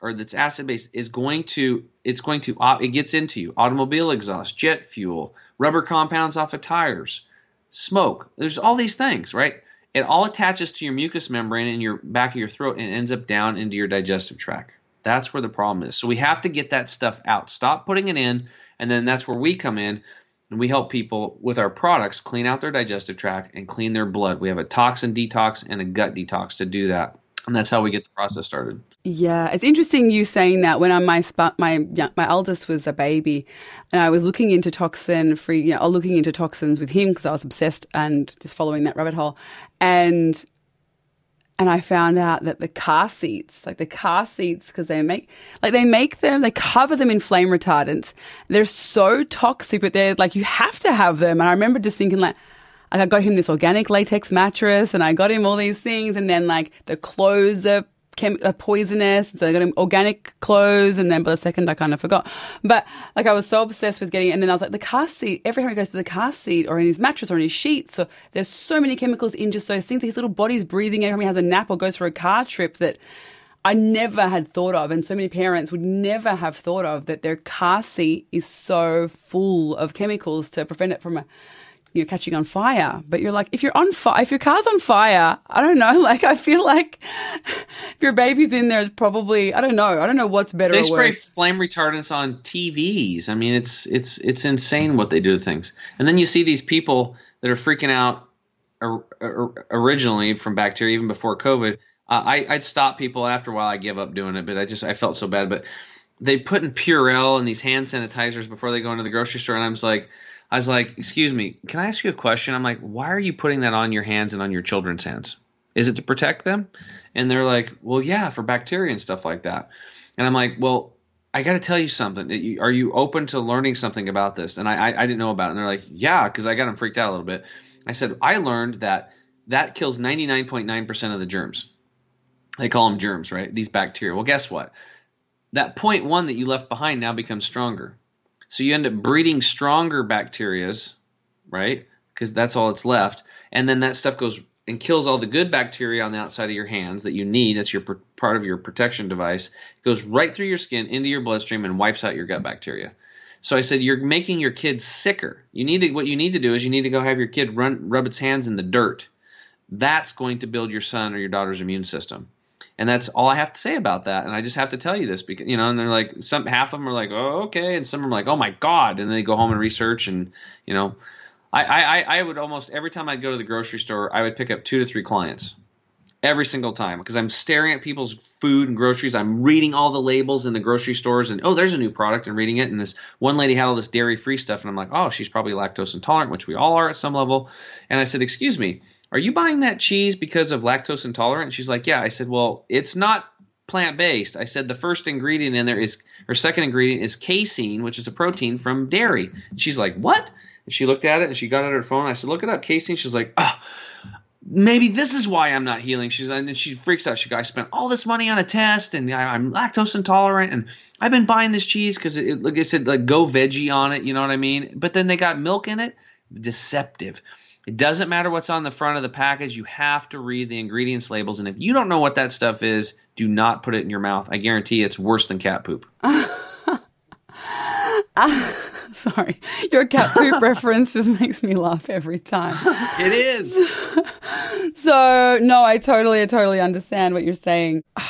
or that's acid based is going to it's going to uh, it gets into you. Automobile exhaust, jet fuel, rubber compounds off of tires, smoke. There's all these things, right? it all attaches to your mucous membrane in your back of your throat and ends up down into your digestive tract. That's where the problem is. So we have to get that stuff out. Stop putting it in, and then that's where we come in and we help people with our products clean out their digestive tract and clean their blood. We have a toxin detox and a gut detox to do that. And that's how we get the process started. Yeah, it's interesting you saying that. When I'm my my my eldest was a baby, and I was looking into toxin free, you know, looking into toxins with him because I was obsessed and just following that rabbit hole, and and I found out that the car seats, like the car seats, because they make like they make them, they cover them in flame retardants. They're so toxic, but they're like you have to have them. And I remember just thinking like I got him this organic latex mattress and I got him all these things and then like the clothes are, chem- are poisonous. So I got organic clothes and then by the second I kind of forgot. But like I was so obsessed with getting it and then I was like the car seat, every time he goes to the car seat or in his mattress or in his sheets, so there's so many chemicals in just those things. His little body's breathing every time he has a nap or goes for a car trip that I never had thought of, and so many parents would never have thought of that their car seat is so full of chemicals to prevent it from a you know, catching on fire. But you're like, if you're on fire, if your car's on fire, I don't know. Like, I feel like if your baby's in there, it's probably, I don't know. I don't know what's better. They spray flame retardants on TVs. I mean, it's it's it's insane what they do to things. And then you see these people that are freaking out originally from bacteria, even before COVID. Uh, I, I'd stop people after a while. I give up doing it, but I just I felt so bad. But they put in Purell and these hand sanitizers before they go into the grocery store, and I was like I was like, "Excuse me, can I ask you a question?" I'm like, "Why are you putting that on your hands and on your children's hands? Is it to protect them?" And they're like, "Well, yeah, for bacteria and stuff like that." And I'm like, "Well, I got to tell you something. Are you open to learning something about this? And I, I, I didn't know about it. And they're like, yeah, because I got them freaked out a little bit. I said, I learned that that kills 99.9% of the germs. They call them germs, right? These bacteria. Well, guess what? That point one that you left behind now becomes stronger. So you end up breeding stronger bacterias, right? Because that's all it's left. And then that stuff goes and kills all the good bacteria on the outside of your hands that you need. That's your part of your protection device. It goes right through your skin into your bloodstream and wipes out your gut bacteria. So I said, you're making your kid sicker. You need to, what you need to do is you need to go have your kid run, rub its hands in the dirt. That's going to build your son or your daughter's immune system. And that's all I have to say about that. And I just have to tell you this because, you know, and they're like, some, half of them are like, oh, okay. And some are like, oh my God. And then they go home and research and, you know, I, I, I would almost every time I'd go to the grocery store, I would pick up two to three clients every single time because I'm staring at people's food and groceries. I'm reading all the labels in the grocery stores and oh, there's a new product and reading it. And this one lady had all this dairy free stuff, and I'm like, oh, she's probably lactose intolerant, which we all are at some level. And I said, excuse me, are you buying that cheese because of lactose intolerant? And she's like, yeah. I said, well, it's not plant based. I said the first ingredient in there is, or second ingredient is casein, which is a protein from dairy. She's like, what? And she looked at it and she got out her phone. I said, look it up, casein. She's like, oh, maybe this is why I'm not healing. She's and she freaks out. She goes, I spent all this money on a test and I, am lactose intolerant and I've been buying this cheese because it, like I said, like go veggie on it. You know what I mean? But then they got milk in it. Deceptive. It doesn't matter what's on the front of the package. You have to read the ingredients labels. And if you don't know what that stuff is, do not put it in your mouth. I guarantee it's worse than cat poop. sorry. Your cat poop reference just makes me laugh every time. It is. so, no, I totally, I totally understand what you're saying.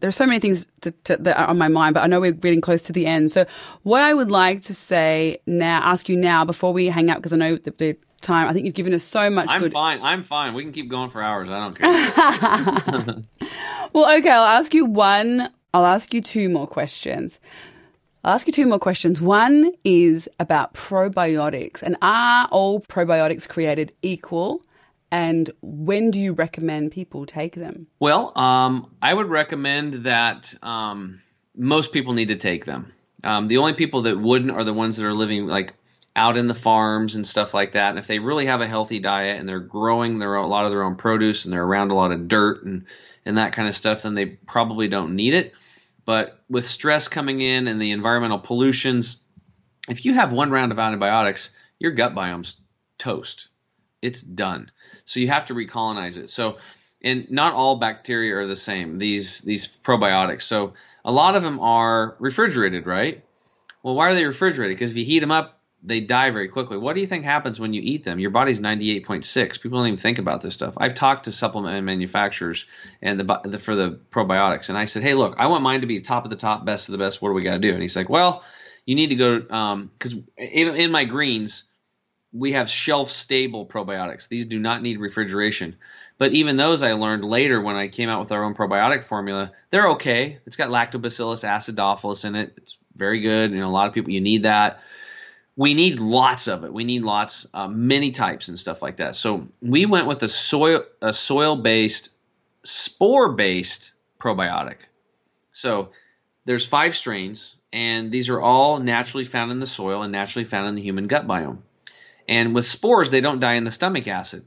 There's so many things to, to, that are on my mind, but I know we're getting close to the end. So, what I would like to say now, ask you now before we hang up, because I know that the time. I think you've given us so much. I'm good... fine. I'm fine. We can keep going for hours. I don't care. well, okay. I'll ask you one. I'll ask you two more questions. I'll ask you two more questions. One is about probiotics, and are all probiotics created equal? And when do you recommend people take them? Well, um, I would recommend that um, most people need to take them. Um, the only people that wouldn't are the ones that are living like out in the farms and stuff like that. And if they really have a healthy diet and they're growing their own, a lot of their own produce and they're around a lot of dirt and and that kind of stuff, then they probably don't need it. But with stress coming in and the environmental pollutions, if you have one round of antibiotics, your gut biome's toast. It's done. So you have to recolonize it. So, and not all bacteria are the same. These these probiotics. So a lot of them are refrigerated, right? Well, why are they refrigerated? Because if you heat them up, they die very quickly. What do you think happens when you eat them? Your body's 98.6. People don't even think about this stuff. I've talked to supplement manufacturers and the, the, for the probiotics, and I said, "Hey, look, I want mine to be top of the top, best of the best. What do we got to do?" And he's like, "Well, you need to go because um, in, in my greens we have shelf stable probiotics. These do not need refrigeration." But even those I learned later when I came out with our own probiotic formula, they're okay. It's got lactobacillus acidophilus in it. It's very good. You know, a lot of people you need that we need lots of it. We need lots, uh, many types and stuff like that. So we went with a soil a soil based spore based probiotic. So there's five strains, and these are all naturally found in the soil and naturally found in the human gut biome. And with spores, they don't die in the stomach acid.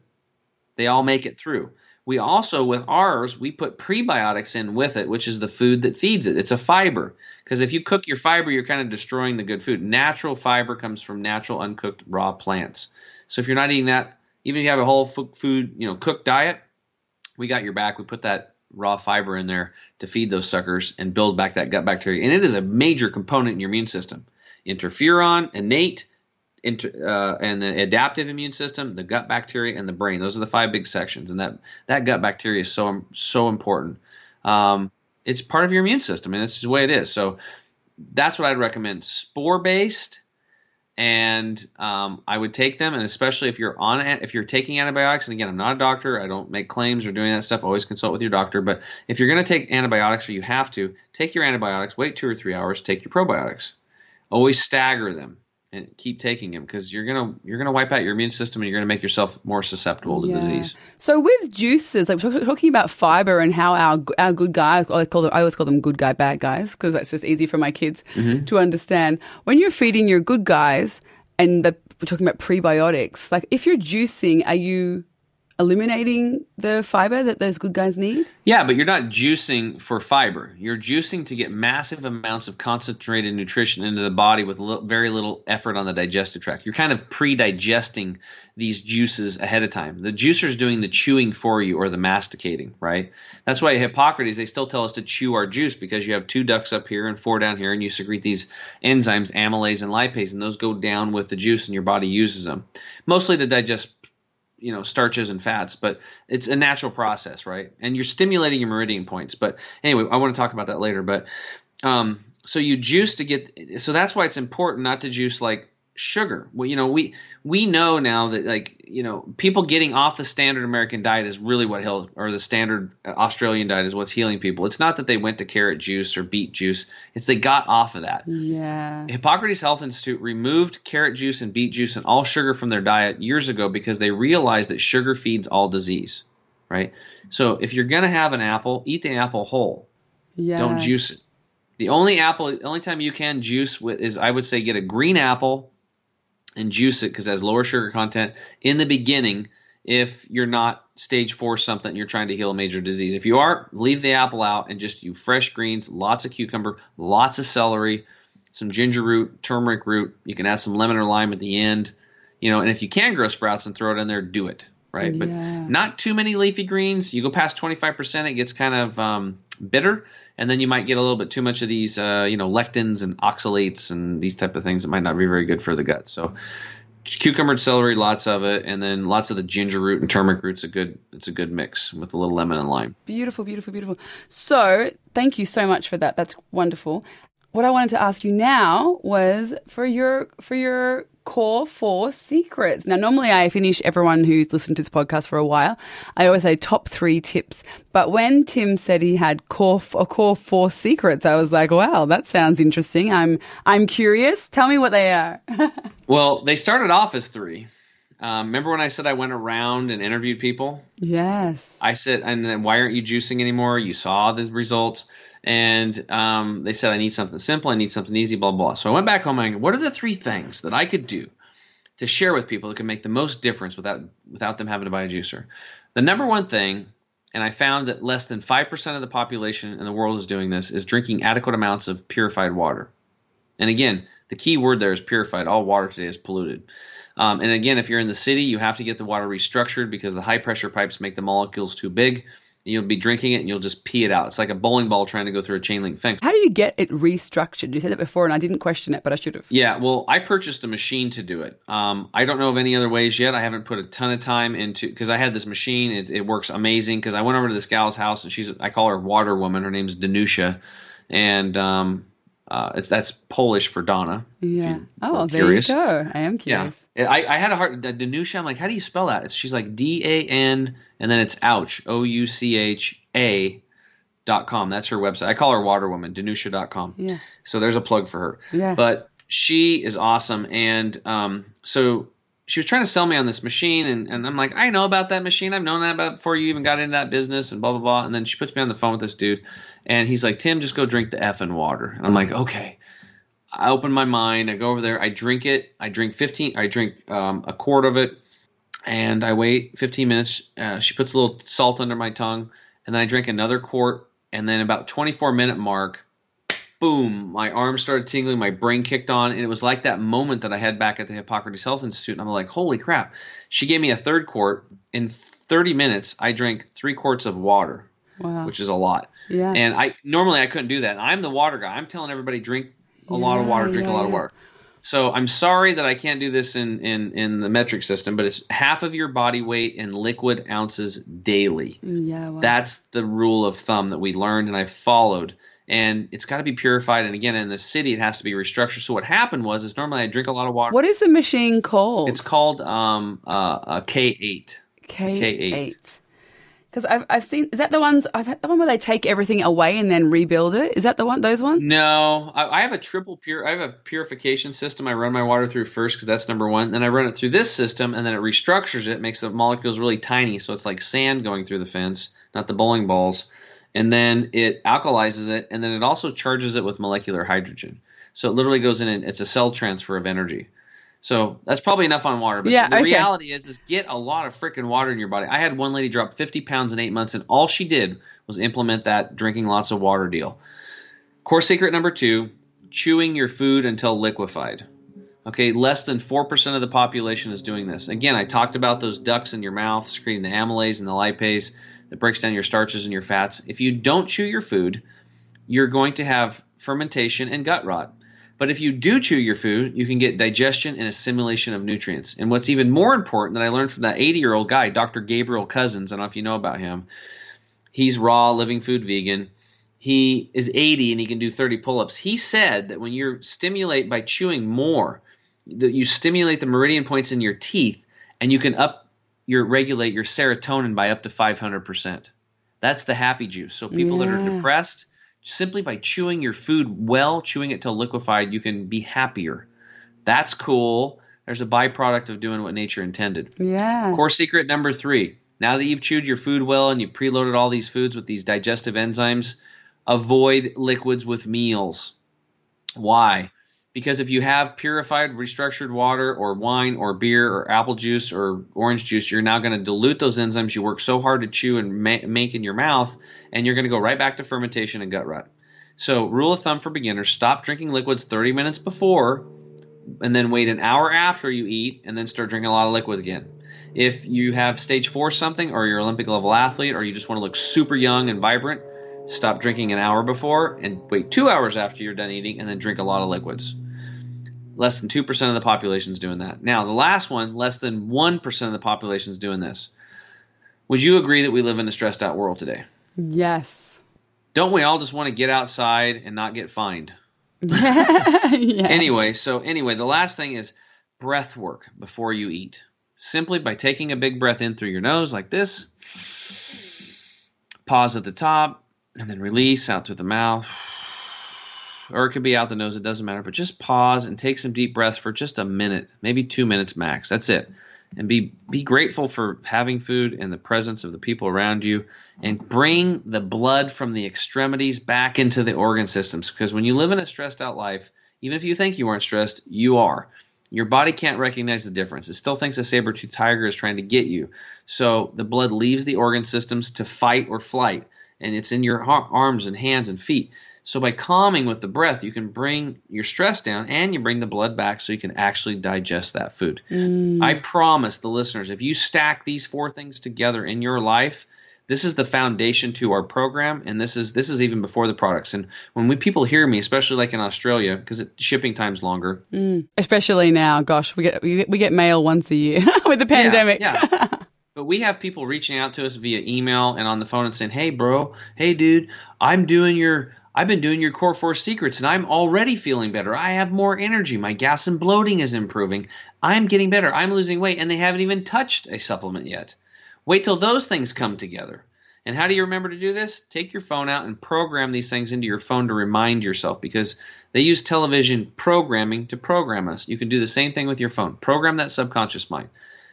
They all make it through. We also, with ours, we put prebiotics in with it, which is the food that feeds it. It's a fiber. Because if you cook your fiber, you're kind of destroying the good food. Natural fiber comes from natural uncooked raw plants. So if you're not eating that, even if you have a whole food, you know, cooked diet, we got your back. We put that raw fiber in there to feed those suckers and build back that gut bacteria. And it is a major component in your immune system. Interferon, innate, inter, uh, and the adaptive immune system, the gut bacteria, and the brain. Those are the five big sections, and that that gut bacteria is so so important. Um, it's part of your immune system, and it's the way it is. So that's what I'd recommend: spore based, and um, I would take them. And especially if you're on if you're taking antibiotics. And again, I'm not a doctor; I don't make claims or doing that stuff. Always consult with your doctor. But if you're going to take antibiotics, or you have to take your antibiotics, wait two or three hours, take your probiotics. Always stagger them and keep taking them because you're gonna you're gonna wipe out your immune system and you're gonna make yourself more susceptible to Yeah. disease. So with juices, like we're talking about fiber and how our our good guy, I call them, I always call them good guy, bad guys, because that's just easy for my kids Mm-hmm. to understand. When you're feeding your good guys, and the, we're talking about prebiotics, like if you're juicing, are you eliminating the fiber that those good guys need? Yeah, but you're not juicing for fiber. You're juicing to get massive amounts of concentrated nutrition into the body with very little effort on the digestive tract. You're kind of pre-digesting these juices ahead of time. The juicer's doing the chewing for you or the masticating, right? That's why Hippocrates they still tell us to chew our juice because you have two ducts up here and four down here, and you secrete these enzymes, amylase and lipase, and those go down with the juice, and your body uses them mostly to digest you know starches and fats but it's a natural process right? And you're stimulating your meridian points. But anyway i want to talk about that later. But um, so you juice to get so that's why it's important not to juice like sugar well you know we we know now that like you know people getting off the standard american diet is really what he'll or the standard uh, australian diet is what's healing people it's not that they went to carrot juice or beet juice it's they got off of that Yeah. Hippocrates Health Institute removed carrot juice and beet juice and all sugar from their diet years ago because they realized that sugar feeds all disease, right? So if you're going to have an apple, eat the apple whole. Yeah. Don't juice it. The only apple, the only time you can juice with is I would say get a green apple and juice it because it has lower sugar content in the beginning if you're not stage four something you're trying to heal a major disease. If you are, leave the apple out and just use fresh greens, lots of cucumber, lots of celery, some ginger root, turmeric root. You can add some lemon or lime at the end. You know, and if you can grow sprouts and throw it in there, do it. Right. Yeah. But not too many leafy greens. You go past 25%, it gets kind of um, bitter. And then you might get a little bit too much of these, uh, you know, lectins and oxalates and these type of things that might not be very good for the gut. So cucumber and celery, lots of it, and then lots of the ginger root and turmeric root's a good. It's a good mix with a little lemon and lime. Beautiful, beautiful, beautiful. So, thank you so much for that. That's wonderful. What I wanted to ask you now was for your for your core four secrets. Now, normally I finish everyone who's listened to this podcast for a while. I always say top three tips. But when Tim said he had core a core four secrets, I was like, wow, that sounds interesting. I'm I'm curious. Tell me what they are. Well, they started off as three. Um, remember when I said I went around and interviewed people? yes. I said, and then why aren't you juicing anymore? You saw the results. And um, they said, I need something simple. I need something easy, blah, blah. So I went back home and I go, what are the three things that I could do to share with people that can make the most difference without, without them having to buy a juicer? The number one thing, and I found that less than 5% of the population in the world is doing this, is drinking adequate amounts of purified water. And again, the key word there is purified. All water today is polluted. Um, and again, if you're in the city, you have to get the water restructured because the high pressure pipes make the molecules too big. You'll be drinking it and you'll just pee it out. It's like a bowling ball trying to go through a chain link fence. How do you get it restructured? You said that before, and I didn't question it, but I should have. Yeah, well, I purchased a machine to do it. Um, I don't know of any other ways yet. I haven't put a ton of time into because I had this machine. It, it works amazing. Because I went over to this gal's house and she's I call her Water Woman. Her name's Danusha, and um, uh, it's that's Polish for Donna. Yeah. Oh, there curious. you go. I am curious. Yeah. I, I had a hard Danusha. I'm like, how do you spell that? She's like D A N and then it's ouch O U C H A dot com. That's her website. I call her Water Woman. Danusha dot com. Yeah. So there's a plug for her. Yeah. But she is awesome, and um, so she was trying to sell me on this machine, and, and I'm like, I know about that machine. I've known that about before you even got into that business, and blah blah blah. And then she puts me on the phone with this dude, and he's like, Tim, just go drink the f effing water. And I'm like, okay. I open my mind. I go over there. I drink it. I drink 15. I drink um, a quart of it, and I wait 15 minutes. Uh, she puts a little salt under my tongue, and then I drink another quart. And then about 24 minute mark, boom, my arm started tingling, my brain kicked on, and it was like that moment that I had back at the Hippocrates Health Institute. And I'm like, holy crap. She gave me a third quart. In 30 minutes, I drank three quarts of water, Wow. which is a lot. yeah. And I normally I couldn't do that. I'm the water guy. I'm telling everybody drink a lot of water, drink yeah, a lot of water. So I'm sorry that I can't do this in, in, in the metric system, but it's half of your body weight in liquid ounces daily. Mm, yeah. Wow. That's the rule of thumb that we learned and I followed. And it's got to be purified. And again, in the city, it has to be restructured. So what happened was, is normally I drink a lot of water. what is the machine called? It's called um, uh, a K8. K K8. eight. Because I've I've seen is that the ones I've had the one where they take everything away and then rebuild it. Is that the one? Those ones? No, I, I have a triple pure. I have a purification system. I run my water through first because that's number one. Then I run it through this system, and then it restructures it, makes the molecules really tiny, so it's like sand going through the fence, not the bowling balls. And then it alkalizes it, and then it also charges it with molecular hydrogen. So it literally goes in and it's a cell transfer of energy. So that's probably enough on water. But Yeah, the okay. reality is, is get a lot of freaking water in your body. I had one lady drop 50 pounds in eight months, and all she did was implement that drinking lots of water deal. Core secret number two: chewing your food until liquefied. Okay, less than 4% of the population is doing this. Again, I talked about those ducts in your mouth secreting the amylase and the lipase that breaks down your starches and your fats. If you don't chew your food, you're going to have fermentation and gut rot. But if you do chew your food, you can get digestion and assimilation of nutrients. And what's even more important that I learned from that 80 year old guy, Dr. Gabriel Cousens, I don't know if you know about him. He's raw, living food vegan. He is 80 and he can do 30 pull ups. He said that when you stimulate by chewing more, that you stimulate the meridian points in your teeth and you can up your regulate your serotonin by up to 500%. That's the happy juice. So people that are depressed, simply by chewing your food well, chewing it till liquefied, you can be happier. That's cool. There's a byproduct of doing what nature intended. Yeah. Core secret number three. Now that you've chewed your food well and you've preloaded all these foods with these digestive enzymes, avoid liquids with meals. Why? Because if you have purified, restructured water or wine or beer or apple juice or orange juice, you're now going to dilute those enzymes you work so hard to chew and ma- make in your mouth, and you're going to go right back to fermentation and gut rot. So, rule of thumb for beginners stop drinking liquids 30 minutes before and then wait an hour after you eat and then start drinking a lot of liquid again. If you have stage four something or you're an Olympic level athlete or you just want to look super young and vibrant, stop drinking an hour before and wait two hours after you're done eating and then drink a lot of liquids. Less than 2% of the population is doing that. Now, the last one, less than 1% of the population is doing this. Would you agree that we live in a stressed out world today? Yes. Don't we all just want to get outside and not get fined? yes. Anyway, so anyway, the last thing is breath work before you eat. Simply by taking a big breath in through your nose like this, pause at the top, and then release out through the mouth. Or it could be out the nose, it doesn't matter, but just pause and take some deep breaths for just a minute, maybe two minutes max. That's it. And be be grateful for having food and the presence of the people around you and bring the blood from the extremities back into the organ systems. Because when you live in a stressed out life, even if you think you aren't stressed, you are. Your body can't recognize the difference. It still thinks a saber toothed tiger is trying to get you. So the blood leaves the organ systems to fight or flight, and it's in your arms and hands and feet. So by calming with the breath, you can bring your stress down and you bring the blood back so you can actually digest that food. Mm. I promise the listeners, if you stack these four things together in your life, this is the foundation to our program and this is this is even before the products. And when we people hear me especially like in australia because shipping time's longer. Mm. Especially now, gosh, we get we get, mail once a year with the pandemic. Yeah, but we have people reaching out to us via email and on the phone and saying, "Hey, bro, hey, dude, I'm doing your, I've been doing your Core Four Secrets, and I'm already feeling better. I have more energy. My gas and bloating is improving. I'm getting better. I'm losing weight, and they haven't even touched a supplement yet. Wait till those things come together." And how do you remember to do this? Take your phone out and program these things into your phone to remind yourself because they use television programming to program us. You can do the same thing with your phone. Program that subconscious mind.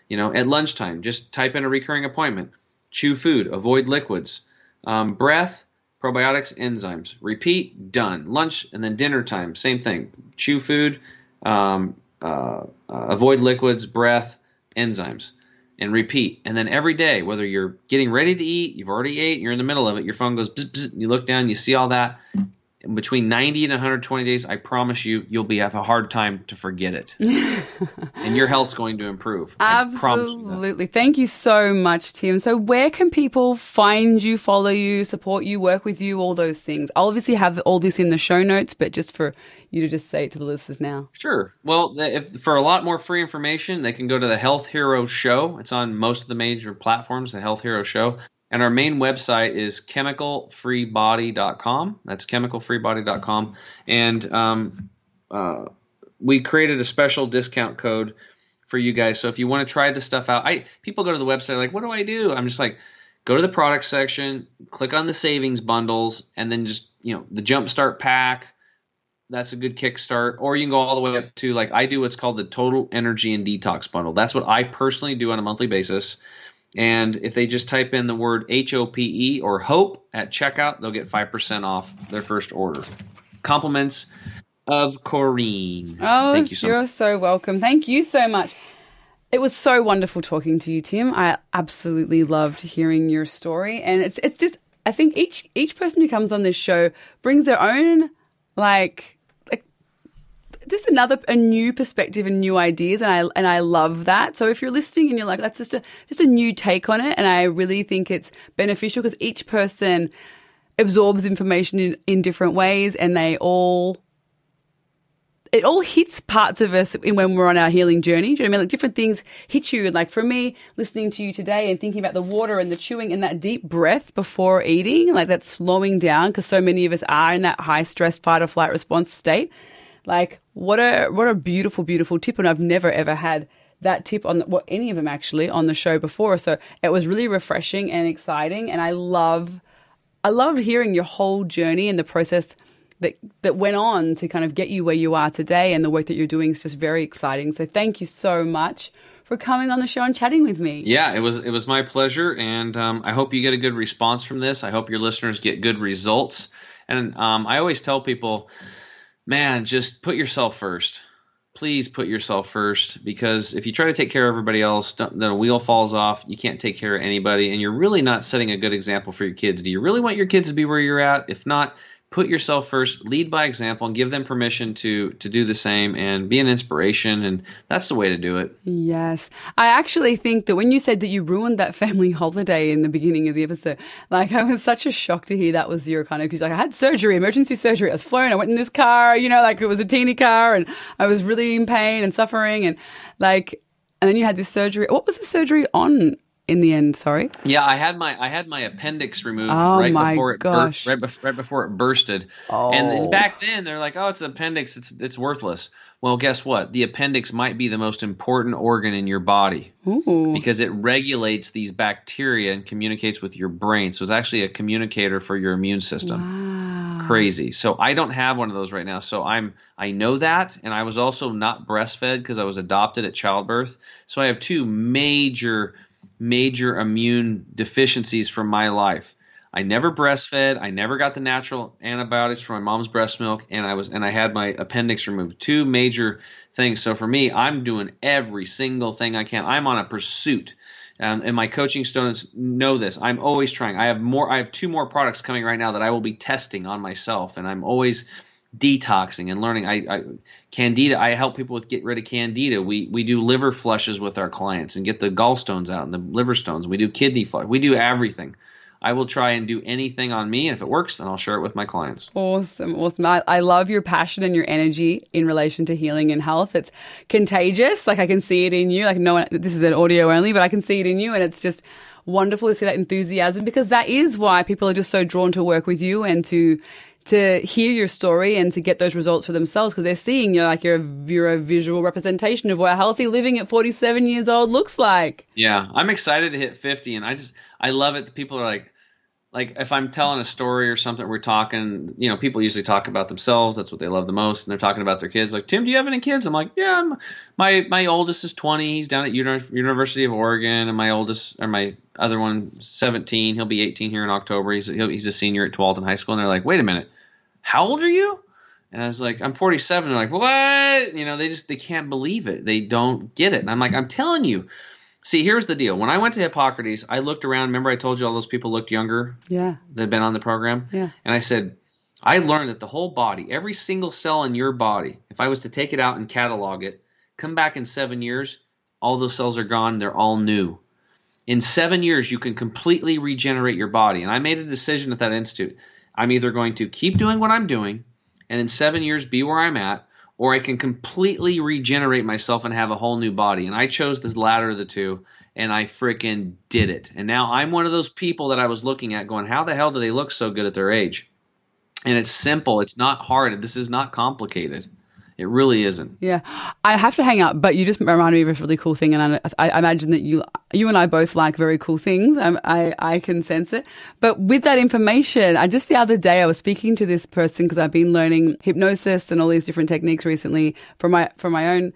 You know, at lunchtime, just type in a recurring appointment. Chew food, avoid liquids. Um, breath, probiotics, enzymes. Repeat, done. Lunch and then dinner time, same thing. Chew food, um, uh, uh, avoid liquids, breath, enzymes, and repeat. And then every day, whether you're getting ready to eat, you've already ate, you're in the middle of it, your phone goes, bzz, bzz, you look down, you see all that. Between 90 and 120 days, I promise you, you'll be have a hard time to forget it, and your health's going to improve. Promise you. Absolutely. Thank you so much, Tim. So, where can people find you, follow you, support you, work with you, all those things? I'll obviously have all this in the show notes, but just for you to just say it to the listeners now. Sure. Well, if for a lot more free information, they can go to the Health Hero Show. It's on most of the major platforms, the Health Hero Show. And our main website is chemicalfreebody.com. That's chemicalfreebody.com. And um, uh, we created a special discount code for you guys. So if you want to try this stuff out, I people go to the website like, what do I do? I'm just like, go to the product section, click on the savings bundles, and then just you know the Jumpstart pack. That's a good kickstart. Or you can go all the way up to like I do what's called the Total Energy and Detox bundle. That's what I personally do on a monthly basis. And if they just type in the word H O P E or hope at checkout, they'll get 5% off their first order. Compliments of Corinne. Oh, Thank you so you're much. so welcome. Thank you so much. It was so wonderful talking to you, Tim. I absolutely loved hearing your story, and it's it's just I think each each person who comes on this show brings their own like like just another a new perspective and new ideas, and I and I love that. So if you're listening and you're like that's just a just a new take on it, and I really think it's beneficial because each person absorbs information in, in different ways, and they all it all hits parts of us when we're on our healing journey. Do you know what I mean? Like different things hit you. Like for me, listening to you today and thinking about the water and the chewing and that deep breath before eating, like that slowing down, because so many of us are in that high stress fight or flight response state. Like what a what a beautiful, beautiful tip, and I've never ever had that tip on the, well any of them actually on the show before. So it was really refreshing and exciting, and I love I loved hearing your whole journey and the process that that went on to kind of get you where you are today and the work that you're doing is just very exciting. So thank you so much for coming on the show and chatting with me. Yeah, it was it was my pleasure, and um, I hope you get a good response from this. I hope your listeners get good results. And um, I always tell people, man, just put yourself first. Please put yourself first because if you try to take care of everybody else, then a wheel falls off. You can't take care of anybody, and you're really not setting a good example for your kids. Do you really want your kids to be where you're at? If not, put yourself first, lead by example, and give them permission to to do the same and be an inspiration. And that's the way to do it. Yes. I actually think that when you said that you ruined that family holiday in the beginning of the episode, like I was such a shock to hear that was your kind of, because like I had surgery, emergency surgery. I was flown. I went in this car, you know, like it was a teeny car and I was really in pain and suffering and like, and then you had this surgery. What was the surgery on in the end? Sorry. Yeah, I had my I had my appendix removed Oh right before it gosh. bur- right, bef- right before it bursted. Oh. And then oh. back then they're like, "Oh, it's an appendix. It's it's worthless." Well, guess what? The appendix might be the most important organ in your body Ooh. because it regulates these bacteria and communicates with your brain. So it's actually a communicator for your immune system. Wow. Crazy. So I don't have one of those right now. So I'm I know that, and I was also not breastfed because I was adopted at childbirth. So I have two major major immune deficiencies from my life. I never breastfed. I never got the natural antibiotics from my mom's breast milk, and I was and I had my appendix removed. Two major things. So for me, I'm doing every single thing I can. I'm on a pursuit, um, and my coaching students know this. I'm always trying. I have more. I have two more products coming right now that I will be testing on myself, and I'm always detoxing and learning. I, I candida. I help people with get rid of candida. We we do liver flushes with our clients and get the gallstones out and the liver stones. We do kidney flush. We do everything. I will try and do anything on me, and if it works, then I'll share it with my clients. Awesome, awesome. I, I love your passion and your energy in relation to healing and health. It's contagious. Like I can see it in you. Like no one, this is an audio only, but I can see it in you, and it's just wonderful to see that enthusiasm because that is why people are just so drawn to work with you and to to hear your story and to get those results for themselves because they're seeing you're like you're a, you're a visual representation of what a healthy living at 47 years old looks like. Yeah, I'm excited to hit 50, and I just I love it. People are like, like if I'm telling a story or something, we're talking. You know, people usually talk about themselves. That's what they love the most, and they're talking about their kids. Like, Tim, do you have any kids? I'm like, yeah, I'm, my my oldest is 20. He's down at Uni- University of Oregon, and my oldest or my other one 17. He'll be 18 here in October. He's he's a senior at Tualatin High School, and they're like, wait a minute, how old are you? And I was like, I'm 47. They're like, what? You know, they just they can't believe it. They don't get it. And I'm like, I'm telling you. See, here's the deal. When I went to Hippocrates, I looked around. Remember, I told you all those people looked younger Yeah. that had been on the program? Yeah. And I said, I learned that the whole body, every single cell in your body, if I was to take it out and catalog it, come back in seven years, all those cells are gone. They're all new. In seven years, you can completely regenerate your body. And I made a decision at that institute. I'm either going to keep doing what I'm doing and in seven years be where I'm at, or I can completely regenerate myself and have a whole new body. And I chose the latter of the two, and I freaking did it. And now I'm one of those people that I was looking at going, how the hell do they look so good at their age? And it's simple, it's not hard, this is not complicated. It really isn't. Yeah, I have to hang up, but you just reminded me of a really cool thing, and I, I imagine that you, you and I both like very cool things. I, I, I can sense it. But with that information, I just the other day I was speaking to this person because I've been learning hypnosis and all these different techniques recently for my for my own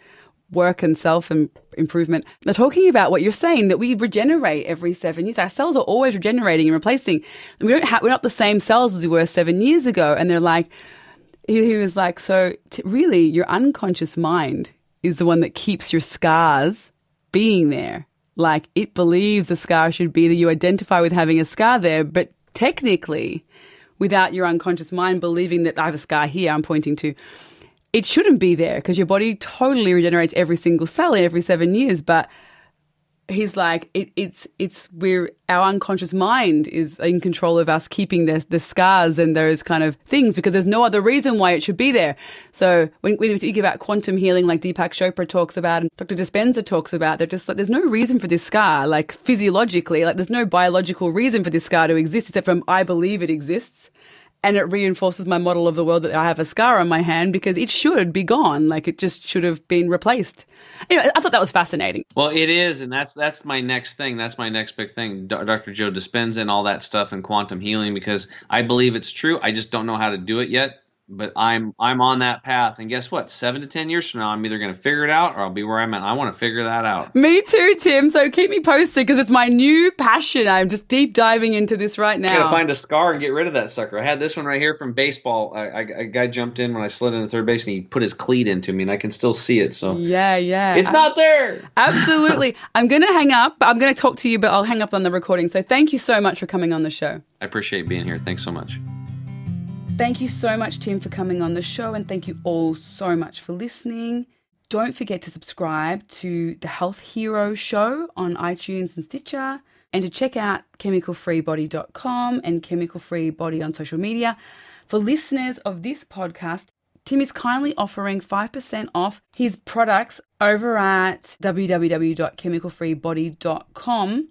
work and self improvement. They're talking about what you're saying that we regenerate every seven years. Our cells are always regenerating and replacing. We don't have, we're not the same cells as we were seven years ago. And they're like, he, he was like, so t- really, your unconscious mind is the one that keeps your scars being there. Like it believes a scar should be that you identify with having a scar there, but technically, without your unconscious mind believing that I have a scar here, I'm pointing to, it shouldn't be there because your body totally regenerates every single cell in every seven years. But he's like, it, it's it's we're our unconscious mind is in control of us keeping the the scars and those kind of things because there's no other reason why it should be there. So when, when we think about quantum healing, like Deepak Chopra talks about and Dr. Dispenza talks about, they're just like, there's no reason for this scar, like physiologically, like there's no biological reason for this scar to exist except from I believe it exists and it reinforces my model of the world that I have a scar on my hand because it should be gone. Like it just should have been replaced. Know, I thought that was fascinating. Well, it is, and that's that's my next thing. That's my next big thing, Dr. Joe Dispenza and all that stuff and quantum healing because I believe it's true. I just don't know how to do it yet but I'm I'm on that path, and guess what? Seven to ten years from now, I'm either going to figure it out or I'll be where I'm at. I want to figure that out. Me too, Tim. So keep me posted because it's my new passion. I'm just deep diving into this right now. I gotta find a scar and get rid of that sucker. I had this one right here from baseball. I, I, a guy jumped in when I slid into third base and he put his cleat into me, and I can still see it. So yeah, yeah, it's not there. Absolutely. I'm going to hang up. I'm going to talk to you, but I'll hang up on the recording. So thank you so much for coming on the show. I appreciate being here. Thanks so much. Thank you so much, Tim, for coming on the show, and thank you all so much for listening. Don't forget to subscribe to the Health Hero Show on iTunes and Stitcher, and to check out chemicalfreebody.com and Chemical Free Body on social media. For listeners of this podcast, Tim is kindly offering 5% off his products over at www.chemicalfreebody.com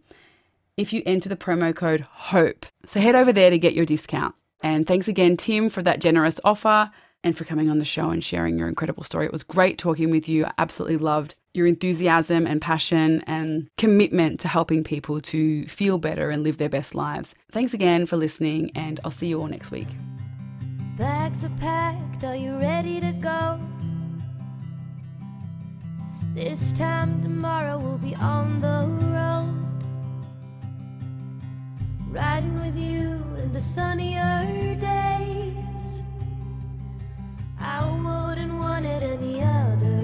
if you enter the promo code HOPE. So head over there to get your discount. And thanks again, Tim, for that generous offer and for coming on the show and sharing your incredible story. It was great talking with you. I absolutely loved your enthusiasm and passion and commitment to helping people to feel better and live their best lives. Thanks again for listening, and I'll see you all next week. Bags are packed, are you ready to go? This time tomorrow we'll be on the road riding with you in the sunnier days. I wouldn't want it any other.